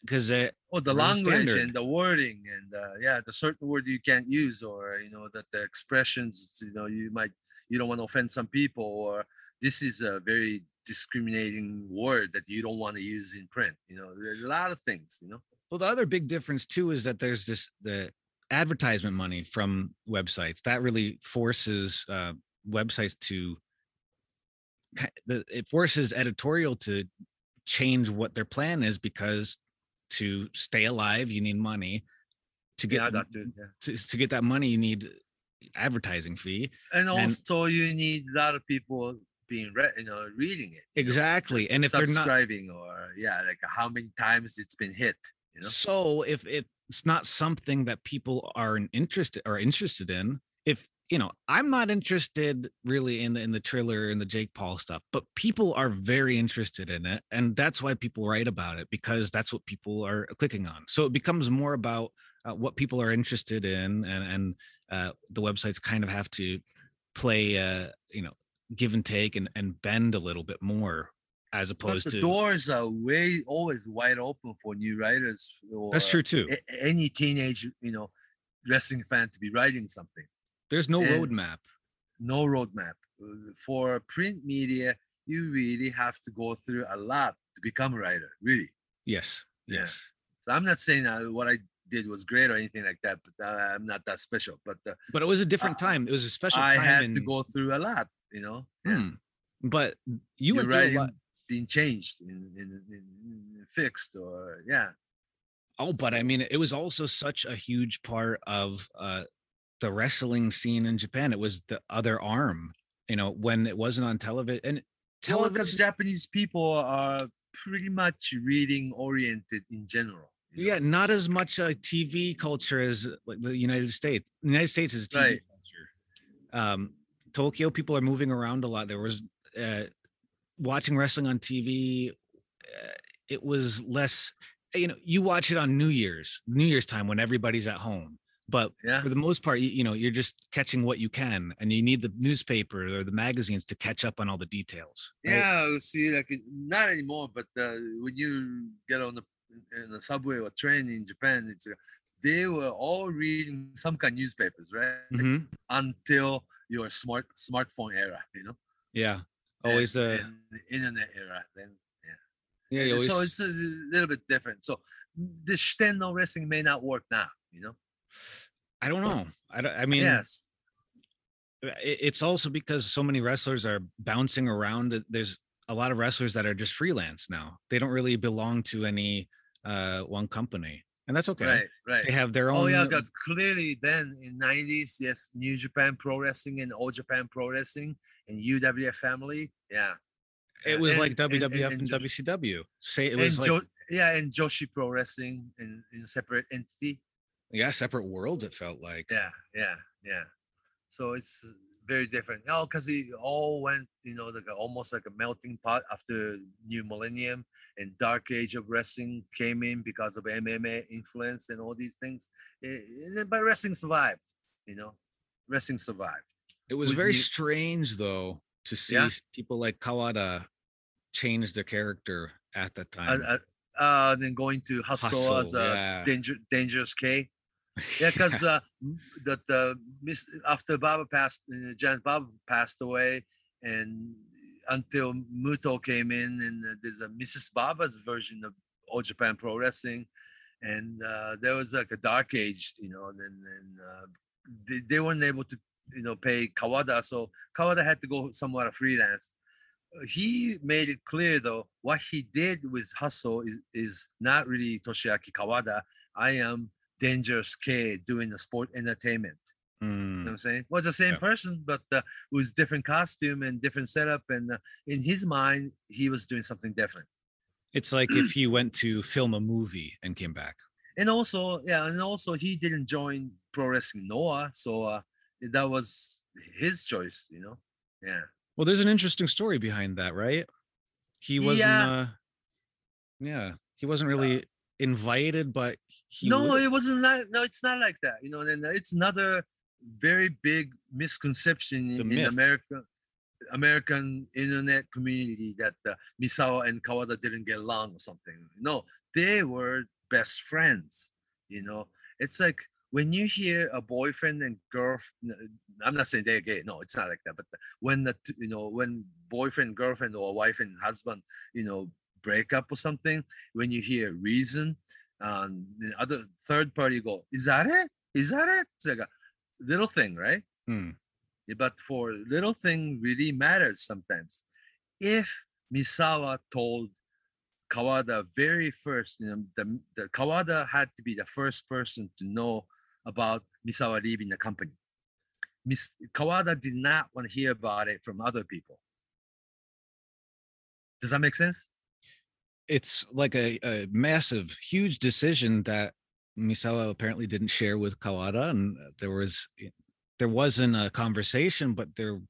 because uh, Oh, the language and the wording and uh, yeah, the certain word you can't use or you know that the expressions you know you might you don't want to offend some people or this is a very discriminating word that you don't want to use in print. You know, there's a lot of things. You know. Well, the other big difference too is that there's this the advertisement money from websites that really forces uh, websites to the, it forces editorial to change what their plan is because to stay alive you need money to get yeah, that yeah. to, to get that money you need advertising fee And And- also, you need a lot of people being read, you know, reading it. you know, exactly and if they're not subscribing or yeah, like how many times it's been hit. You know, so if it's not something that people are interested are interested in if you know i'm not interested really in the in the Triller and the jake paul stuff but people are very interested in it and that's why people write about it because that's what people are clicking on so it becomes more about uh, what people are interested in and and uh, the websites kind of have to play uh you know give and take and and bend a little bit more as but opposed the to doors are way always wide open for new writers. Or that's true too any teenage, you know, wrestling fan to be writing something. There's no and- roadmap No roadmap for print media. You really have to go through a lot to become a writer. Really. yes Yeah. yes So I'm not saying uh, what I did was great or anything like that, but uh, I'm not that special. But uh, but it was a different time. It was a special I time. had in, to go through a lot. You know. Yeah. Hmm. But you went through a lot. being changed and, and, and and fixed or yeah. Oh, but I mean, it was also such a huge part of uh, the wrestling scene in Japan. It was the other arm. You know, when it wasn't on television and Well, television. Japanese people are pretty much reading oriented in general. you know? yeah, not as much a TV culture as like the United States. The United States is a TV Right. culture. Um, Tokyo people are moving around a lot. There was uh, watching wrestling on TV. Uh, it was less. You know, you watch it on New Year's, New Year's time when everybody's at home. But Yeah. for the most part, you, you know, you're just catching what you can, and you need the newspaper or the magazines to catch up on all the details. right? Yeah, see, like not anymore. But uh, when you get on the in the subway or train in Japan, it's uh, they were all reading some kind of newspapers, right? Mhm. Until your smart smartphone era, you know. Yeah. Always and, the and the internet era. Then yeah. You always, so it's a little bit different. So the Shitenno wrestling may not work now, you know. I don't know. I, don't- I mean, yes, it's also because so many wrestlers are bouncing around there's a lot of wrestlers that are just freelance now they don't really belong to any uh one company and that's okay right, right. they have their own Oh yeah, got clearly then in '90s, yes, New Japan Pro Wrestling and All Japan Pro Wrestling and UWF Family, yeah. it was and- like and- and- wwf and, and wcw say it was like Jo- yeah, and Joshi Pro Wrestling in, in a separate entity. Yeah separate worlds it felt like Yeah, yeah, yeah. So it's uh, very different. Oh, because it all went, you know, like almost like a melting pot after New Millennium and Dark Age of Wrestling came in because of MMA influence and all these things. Eh, eh, but wrestling survived, you know. Wrestling survived. it was very new- strange though to see Yeah. people like kawada change their character at that Uh, time uh, uh, then going to Hustle, Hustle, as a yeah. danger, Dangerous K. Yeah, because uh, that uh, miss after Baba passed, uh, Giant Baba passed away, and until Muto came in, and uh, there's a Mrs. Baba's version of All Japan Pro Wrestling, and uh, there was like a dark age, you know, and then and, uh, they, they weren't able to, you know, pay Kawada, so Kawada had to go somewhat a freelance. Uh, He made it clear though, what he did with Hustle is, is not really Toshiaki Kawada. I am Dangerous K doing the sport entertainment. You know Mm, what I'm saying? Was the same Yeah. person, but uh, with different costume and different setup. And uh, in his mind, he was doing something different. it's like if he went to film a movie and came back And also, yeah, and also he didn't join Pro Wrestling Noah, so uh, that was his choice. You know? Yeah. Well, there's an interesting story behind that, right? He wasn't. Yeah. Uh, yeah, he wasn't really invited, but no, would- it wasn't not. No, it's not like that. You know, and it's another very big misconception in, The in. America, American internet community that uh, Misawa and Kawada didn't get along or something. No, they were best friends. You know, it's like when you hear a boyfriend and girlfriend. I'm not saying they're gay. No, it's not like that. But when the you know when boyfriend, girlfriend, or wife and husband, you know, break up or something, when you hear reason, um, the other third party go, is that it? Is that it? It's like a little thing, right? Yeah, But for little thing really matters sometimes. if Misawa told Kawada very first, you know, the, the Kawada had to be the first person to know about Misawa leaving the company. Miss Kawada did not want to hear about it from other people. Does that make sense? It's like a, a massive, huge decision that Misawa apparently didn't share with Kawada, and uh, there was there wasn't a conversation, but there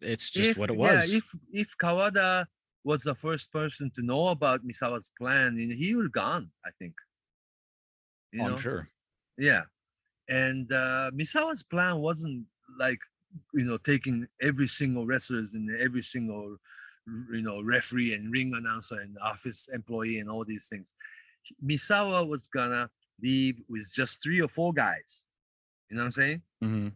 it's just if, what it was. yeah, if if Kawada was the first person to know about Misawa's plan, he would have gone, I think. You Oh, know? I'm sure. Yeah. And uh Misawa's plan wasn't like you know taking every single wrestlers and every single you know referee and ring announcer and office employee and all these things. Misawa was gonna leave with just three or four guys. You know what I'm saying? Mhm.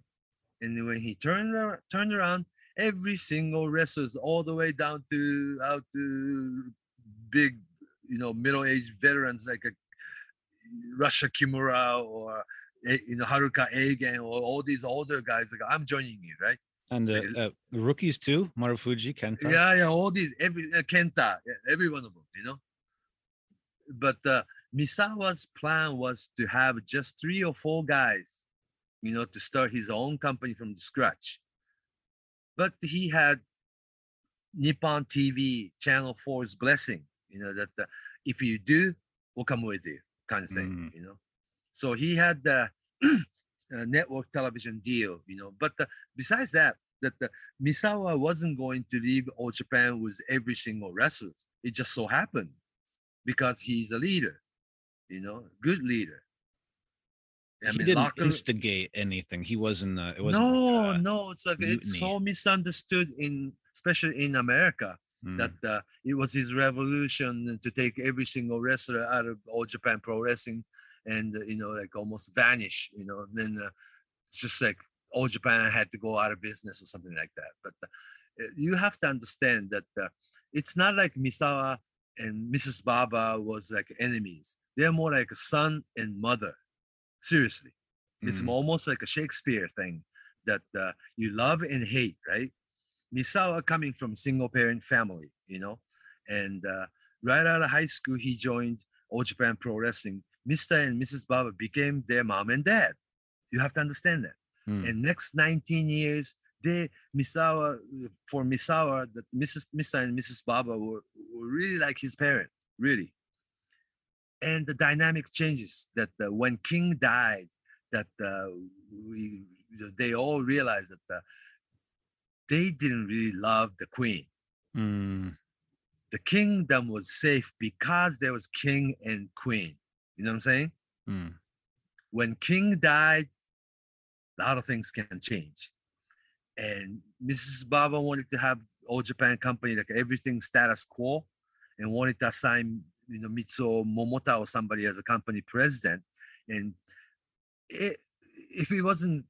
And when he turned turned around, every single wrestlers, all the way down to out to big, you know, middle-aged veterans like a Rusher Kimura or eh, you know Haruka Eigen or all these older guys. Like I'm joining you, right? And uh, uh, the rookies too, Marufuji, Kenta. Yeah, yeah, all these every uh, Kenta, yeah, every one of them, you know. But uh, Misawa's plan was to have just three or four guys, you know, to start his own company from scratch. But he had Nippon TV Channel 4's blessing, you know, that uh, if you do, we'll come with you, kind of thing, you know. So he had the uh, network television deal, you know. But uh, besides that, that the Misawa wasn't going to leave All Japan with every single wrestler. It just so happened because he's a leader, you know, good leader. I he mean, didn't locker- instigate anything. He wasn't. Uh, it wasn't. no, like, uh, no, it's like it's so misunderstood in, especially in America, mm, that uh, it was his revolution to take every single wrestler out of All Japan Pro Wrestling and uh, you know like almost vanish. You know, and then uh, it's just like All Japan had to go out of business or something like that. But uh, you have to understand that uh, it's not like Misawa and Mrs. Baba was like enemies. They're more like a son and mother. Seriously, it's mm. almost like a Shakespeare thing that uh, you love and hate, right? Misawa coming from single parent family, you know, and uh, right out of high school he joined All Japan Pro Wrestling. Mr. and Mrs. Baba became their mom and dad. You have to understand that. Mm. And next 19 years, they Misawa for Misawa that Mrs. Mr. and Mrs. Baba were, were really like his parents, really. And the dynamic changes that uh, when King died, that uh, we they all realized that uh, they didn't really love the queen. Mm. The kingdom was safe because there was king and queen. You know what I'm saying? Mm. when King died, a lot of things can change. And Mrs. Baba wanted to have All Japan Company like everything status quo, and wanted to assign you know Mitsuo Momota or somebody as a company president. And it, if it wasn't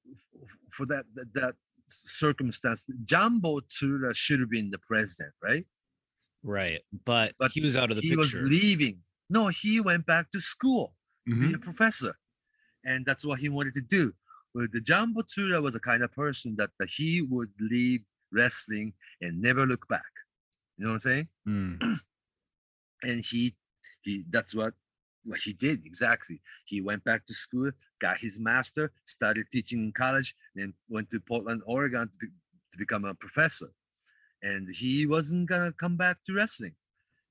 for that that, that circumstance, Jumbo should have been the president, right? Right, but, But he was out of the picture. he was leaving. No, he went back to school to be a mm-hmm. professor. And that's what he wanted to do. Well, the Jumbo Tsuruta was the kind of person that, that he would leave wrestling and never look back. You know what I'm saying? Mm. And he he that's what what he did exactly. He went back to school, got his master, started teaching in college, then went to Portland, Oregon to, be, to become a professor. And he wasn't gonna come back to wrestling.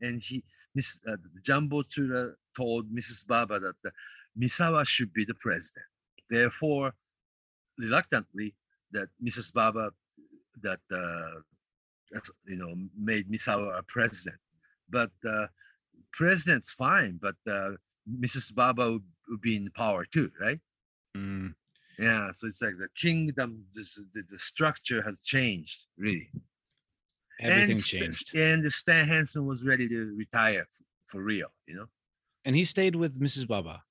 And he Miss uh, Jumbo Tsuruta told Mrs. Baba that uh, Misawa should be the president. Therefore, reluctantly, that Mrs. Baba that uh, you know made Misawa a president. But uh, president's fine, but uh, Mrs. Baba would, would be in power too, right? Mm. Yeah, so it's like the kingdom, just the, the structure has changed really. Everything and, changed, And Stan Hansen was ready to retire f- for real, you know? and he stayed with Mrs. Baba.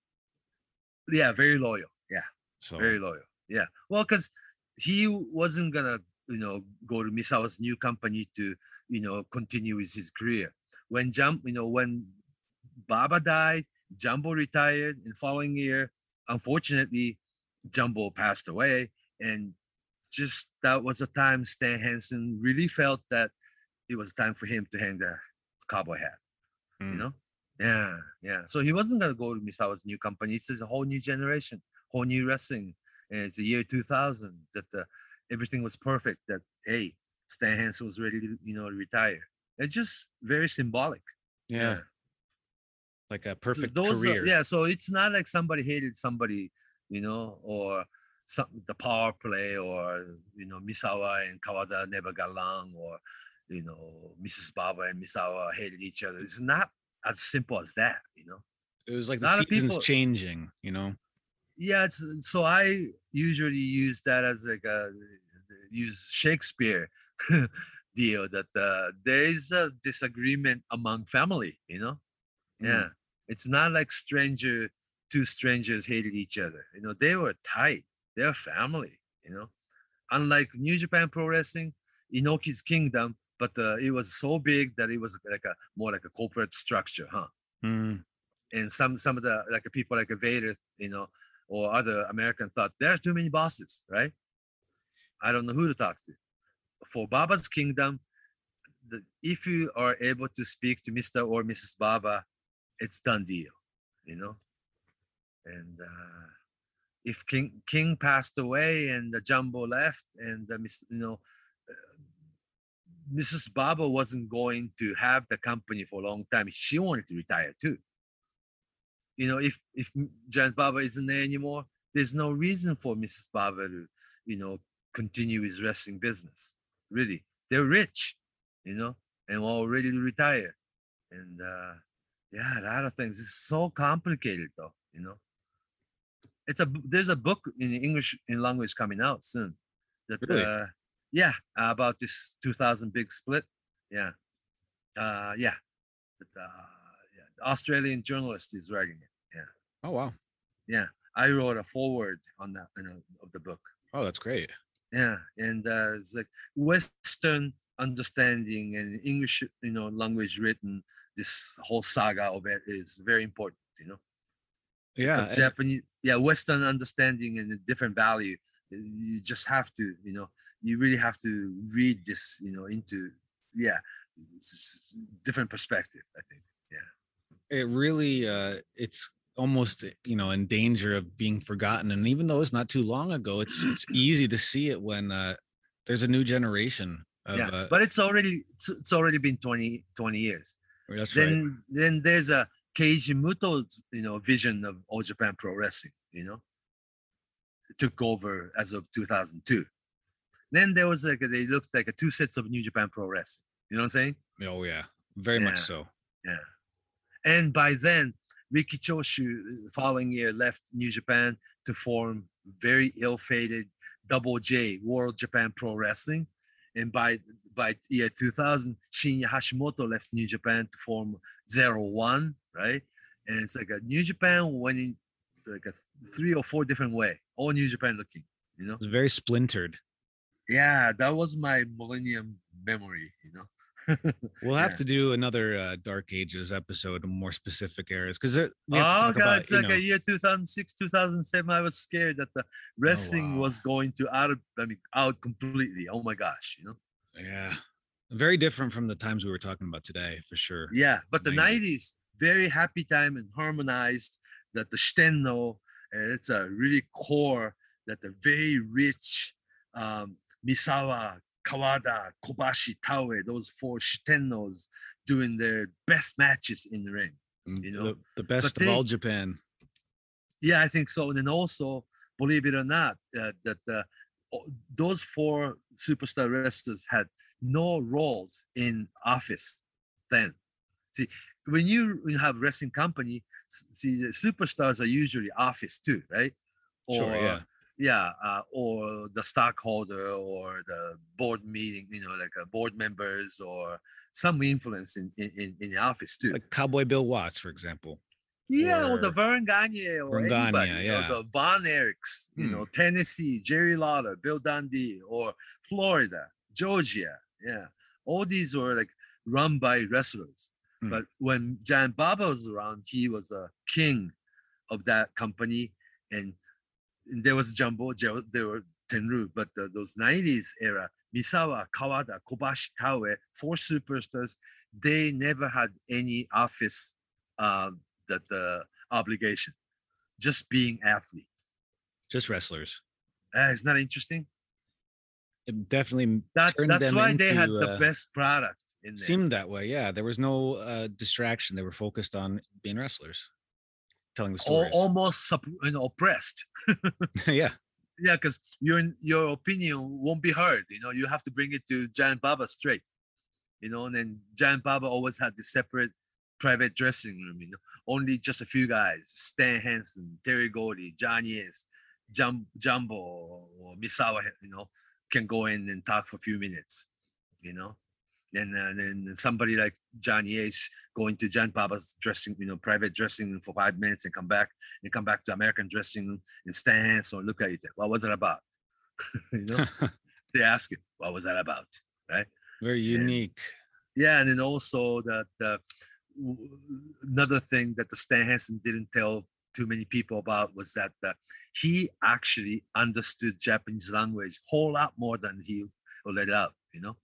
Yeah, very loyal. Yeah, So very loyal. Yeah. Well, because he wasn't gonna, you know, go to Misawa's new company to, you know, continue with his career. When Jump, you know, when Baba died, Jumbo retired, and following year, unfortunately, Jumbo passed away, and just that was a time Stan Hansen really felt that it was time for him to hang the cowboy hat. Mm. You know? Yeah, yeah. So he wasn't gonna go to Misawa's new company. It's a whole new generation, whole new wrestling. And it's the year 2000 that the everything was perfect. That hey, Stan Hansen was ready to you know retire. It's just very symbolic. Yeah. Like a perfect those are- career. yeah, so it's not like somebody hated somebody, you know, or some the power play, or you know, Misawa and Kawada never got along, or you know, Mrs. Baba and Misawa hated each other. It's not as simple as that, you know. It was like the seasons people- changing, you know. Yeah, it's so I usually use that as like a use Shakespeare deal that uh, there is a disagreement among family, you know. Mm. Yeah, it's not like stranger two strangers hated each other. You know, they were tight. They're family. You know, unlike New Japan Pro Wrestling, Inoki's Kingdom, but uh, it was so big that it was like a more like a corporate structure, huh? Mm. And some some of the like people like Vader, you know, or other American thought there are too many bosses, right? I don't know who to talk to. For Baba's Kingdom, the, if you are able to speak to Mr. or Mrs. Baba, it's done deal, you know. And uh, if King King passed away and the Jumbo left, and the you know, uh, Mrs. Baba wasn't going to have the company for a long time. She wanted to retire too. You know, if if Giant Baba isn't there anymore, there's no reason for Mrs. Baba to, you know, continue his wrestling business. Really, they're rich, you know, and all ready to retire. And uh, yeah, a lot of things. It's so complicated, though. You know, it's a there's a book in English in language coming out soon. That Really? uh, yeah, about this 2000 big split. Yeah, uh, yeah, but, uh, yeah. The Australian journalist is writing it. Oh wow. yeah. I wrote a forward on that you know, of the book. Oh, that's great. Yeah, and uh, it's like Western understanding and English, you know, language written. This whole saga of it is very important, you know. Yeah, and- Japanese, yeah, Western understanding and a different value. You just have to, you know, you really have to read this, you know, into, yeah, different perspective. I think. Yeah. It really uh it's almost you know in danger of being forgotten and even though it's not too long ago it's it's easy to see it when uh there's a new generation of yeah, uh, but it's already it's, it's already been 20, 20 years. that's right then then there's a Keiji Muto's you know vision of All Japan Pro Wrestling, you know, took over as of 2002. Then there was like a, they looked like a two sets of New Japan Pro Wrestling. You know what I'm saying? oh yeah very much so Yeah. And by then, Riki Choshu uh, the following year left New Japan to form very ill-fated Double J World Japan Pro Wrestling. And by by year 2000, Shinya Hashimoto left New Japan to form Zero One, right? And it's like a New Japan went in like a three or four different way, all New Japan looking, you know? it's very splintered Yeah, that was my millennium memory, you know? We'll have Yeah. to do another uh dark ages episode on more specific eras because we have to oh god, about it's like know, a year 2006, 2007. I was scared that the wrestling wow. was going to out of I mean out completely. Oh my gosh, you know? yeah very different from the times we were talking about today for sure Yeah, but the 90s. 90s, very happy time and harmonized. That the Shitenno, and it's a really core that the very rich um, Misawa, Kawada, Kobashi, Taue, those four Shitennos doing their best matches in the ring. Mm, you know, the, the best of they- all japan Yeah, I think so. And then also, believe it or not, uh, that uh, those four superstar wrestlers had no roles in office then. See, when you when you have wrestling company, see the superstars are usually office too, right? Sure, yeah. Yeah, uh, or the stockholder or the board meeting, you know, like uh, board members or some influence in in, in, the office too. like cowboy bill watts for example Yeah, or, the or Vern Gagne or Vern Gagne, anybody, you know, yeah. the Von Erichs, you Hmm. know, Tennessee, Jerry Lawler, Bill Dundee, or Florida, Georgia. Yeah, all these were like run by wrestlers. Hmm. But when Giant Baba was around, he was a king of that company, and there was Jumbo. There, were Tenryu, but the, those 90s era, Misawa, Kawada, Kobashi, Taue, four superstars, they never had any office uh, the, the obligation, just being athletes. Just wrestlers. Uh, it's not interesting. It definitely That, that's why they had into, the uh, best product in there. seemed that way. Yeah, there was no uh, distraction. They were focused on being wrestlers, telling the stories. almost you know, oppressed. yeah, Yeah, because your your opinion won't be heard. You know, you have to bring it to Giant Baba straight. You know, and then Giant Baba always had this separate private dressing room. You know, only just a few guys: Stan Hansen, Terry Gordy, Johnny Ace, Jum- Jumbo, or Misawa. You know, can go in and talk for a few minutes. You know, and uh, then somebody like Johnny Ace going to Giant Baba's dressing, you know, private dressing room for five minutes and come back and come back to American dressing room and Stan Hansen or look at it. What was it about? you know, they ask you, what was that about? Right. Very unique. Yeah, and then also the w- another thing that the Stan Hansen didn't tell too many people about was that uh, he actually understood Japanese language a whole lot more than he let it out. You know,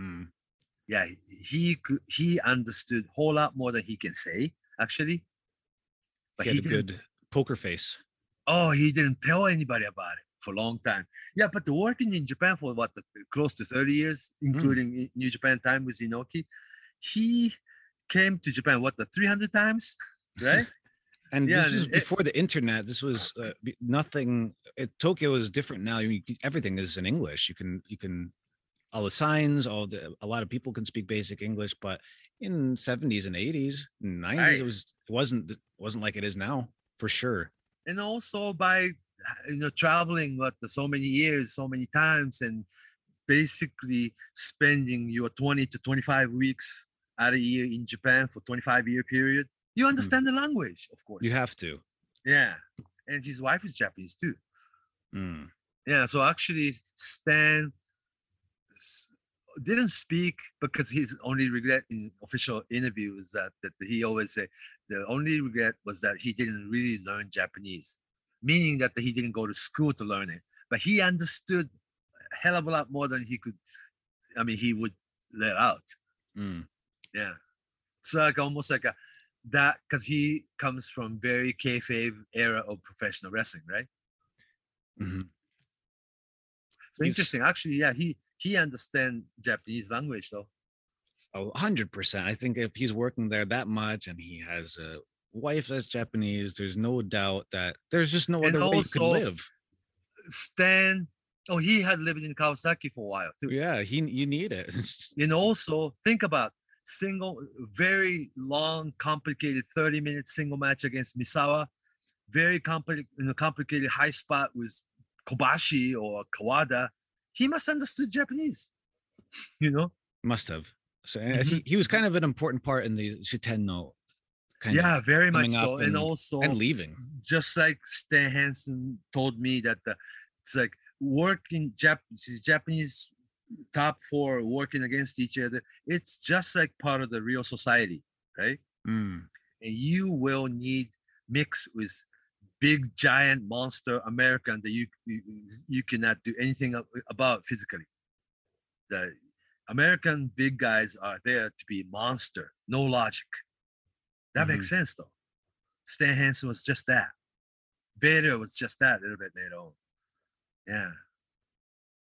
Mm. yeah, he- he could he understood whole lot more than he can say actually. But he he, had a good poker face. Oh, he didn't tell anybody about it for a long time. Yeah, but the working in Japan for what close to 30 years, including i- New Japan time with Inoki, he came to Japan what the 300 times, right? And Yeah, this it- before the internet. This was uh, nothing. It, Tokyo is different now. I mean, everything is in English. You can you can all the signs. All the a lot of people can speak basic English, but in 70s and 80s, 90s, Right. it was it wasn't th- wasn't like it is now for sure. and also by you know traveling what so many years, so many times, and basically spending your 20 to 25 weeks out a year in Japan for 25 year period, you understand the language, of course. You have to. yeah, and his wife is Japanese too. Mm. Yeah, so actually Stan didn't speak because his only regret in official interviews that that he always say the only regret was that he didn't really learn Japanese, meaning that he didn't go to school to learn it, but he understood a hell of a lot more than he could. I mean, he would let out. Mm. Yeah, so like almost like a that because he comes from very kayfabe era of professional wrestling, right? Mhm. So He's- interesting. Actually, yeah, he he understand Japanese language though. Oh, 100%. I think if he's working there that much and he has a wife that's Japanese, there's no doubt that there's just no And other way you could live. Stan, oh, he had lived in Kawasaki for a while too. Yeah, he you need it. And also think about single, very long, complicated 30 minute single match against Misawa, very know, complicated high spot with Kobashi or Kawada. He must understood Japanese, you know. Must have. So Mhm. he, he was kind of an important part in the Shitenno kind yeah, very much so. And and- also and leaving. just like Stan Hansen told me that the, it's like working Jap- Japanese top four working against each other. It's just like part of the real society, right? Mm. And you will need mix with big giant monster American that you you, you cannot do anything about physically. The American big guys are there to be monster, no logic. That makes sense though. Stan Hansen was just that. Vader was just that a little bit later on. Yeah.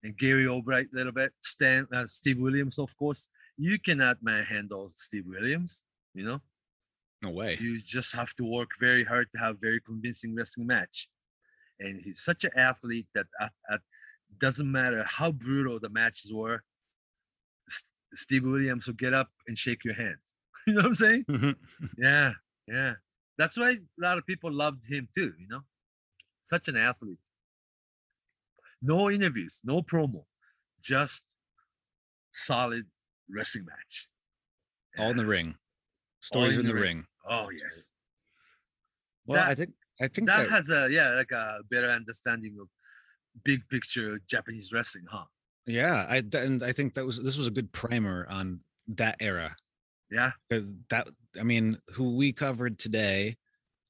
And Gary Albright a little bit. Stan, uh, Steve Williams, of course. You cannot manhandle Steve Williams, you know? No way. You just have to work very hard to have very convincing wrestling match. And he's such an athlete that at, at, doesn't matter how brutal the matches were, S- Steve Williams will get up and shake your hand. You know what I'm saying? Mhm. Yeah, yeah. That's why a lot of people loved him too, you know? Such an athlete. No interviews, no promo, just solid wrestling match. All in the ring. Stories in in the the ring. ring. Oh, yes. Well, That- I think I think that that, has a yeah like a better understanding of big picture Japanese wrestling, huh? yeah, I and I think that was this was a good primer on that era. Yeah, That I mean, who we covered today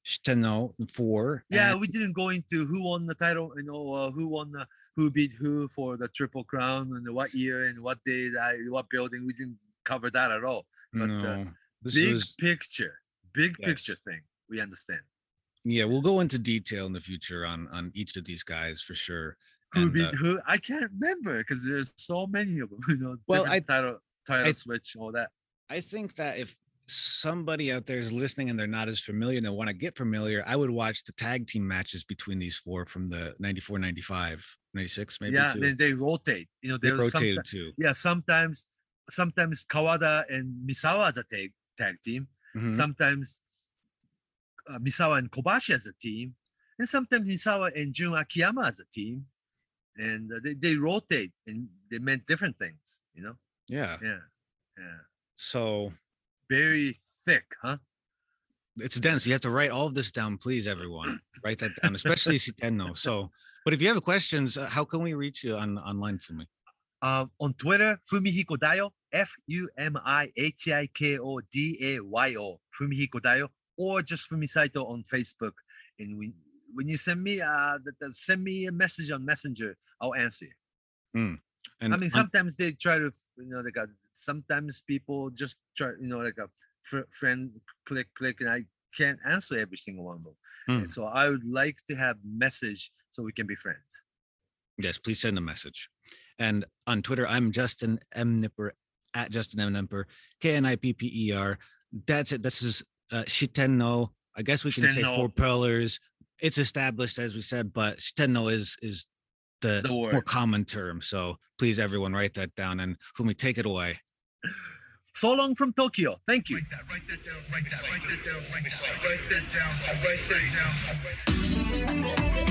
Shitenno four. Yeah, and- we didn't go into who won the title, you know, uh, who won the who beat who for the triple crown and what year and what day, that, what building. We didn't cover that at all. but, uh, no. This big was picture, big Yes. picture thing. We understand. yeah. We'll go into detail in the future on on each of these guys for sure. Who And, beat uh, who? I can't remember because there's so many of them. You know, Well, different title title switch, all that. I think that if somebody out there is listening and they're not as familiar and they want to get familiar, I would watch the tag team matches between these four from the 94, 95, 96, maybe. yeah, then they rotate. You know, they rotated too. yeah, sometimes sometimes Kawada and Misawa as a tag tag team. Mhm. Sometimes uh, Misawa and Kobashi as a team, and sometimes Misawa and Jun Akiyama as a team, and uh, they, they rotate and they meant different things. You know, Yeah. yeah, yeah, So very thick, huh? it's dense. You have to write all of this down, please, everyone. write that down, especially Shitenno. So, but if you have questions, uh, how can we reach you on online for me? Um, on Twitter, Fumihiko Dayo, F U M I H I K O D A Y O, Fumihiko Dayo, or just Fumisaito on Facebook. And when when you send me uh th- th- send me a message on Messenger, I'll answer you. And I mean, sometimes they try to, you know, like a, sometimes people just try, you know, like a fr- friend click click, and I can't answer every single one of them. And so I would like to have message so we can be friends. Yes, please send a message. And on Twitter, I'm Justin M Knipper at Justin M Knipper, K N I P P E R. That's it. This is uh, Shitenno. I guess we can say four pillars. It's established, as we said, but Shitenno is is the, The more common term. So please, everyone, write that down. And Fumi, take it away. So long from Tokyo. Thank you. Write that, write that down, write that, write that down, write that, write that down, write that down.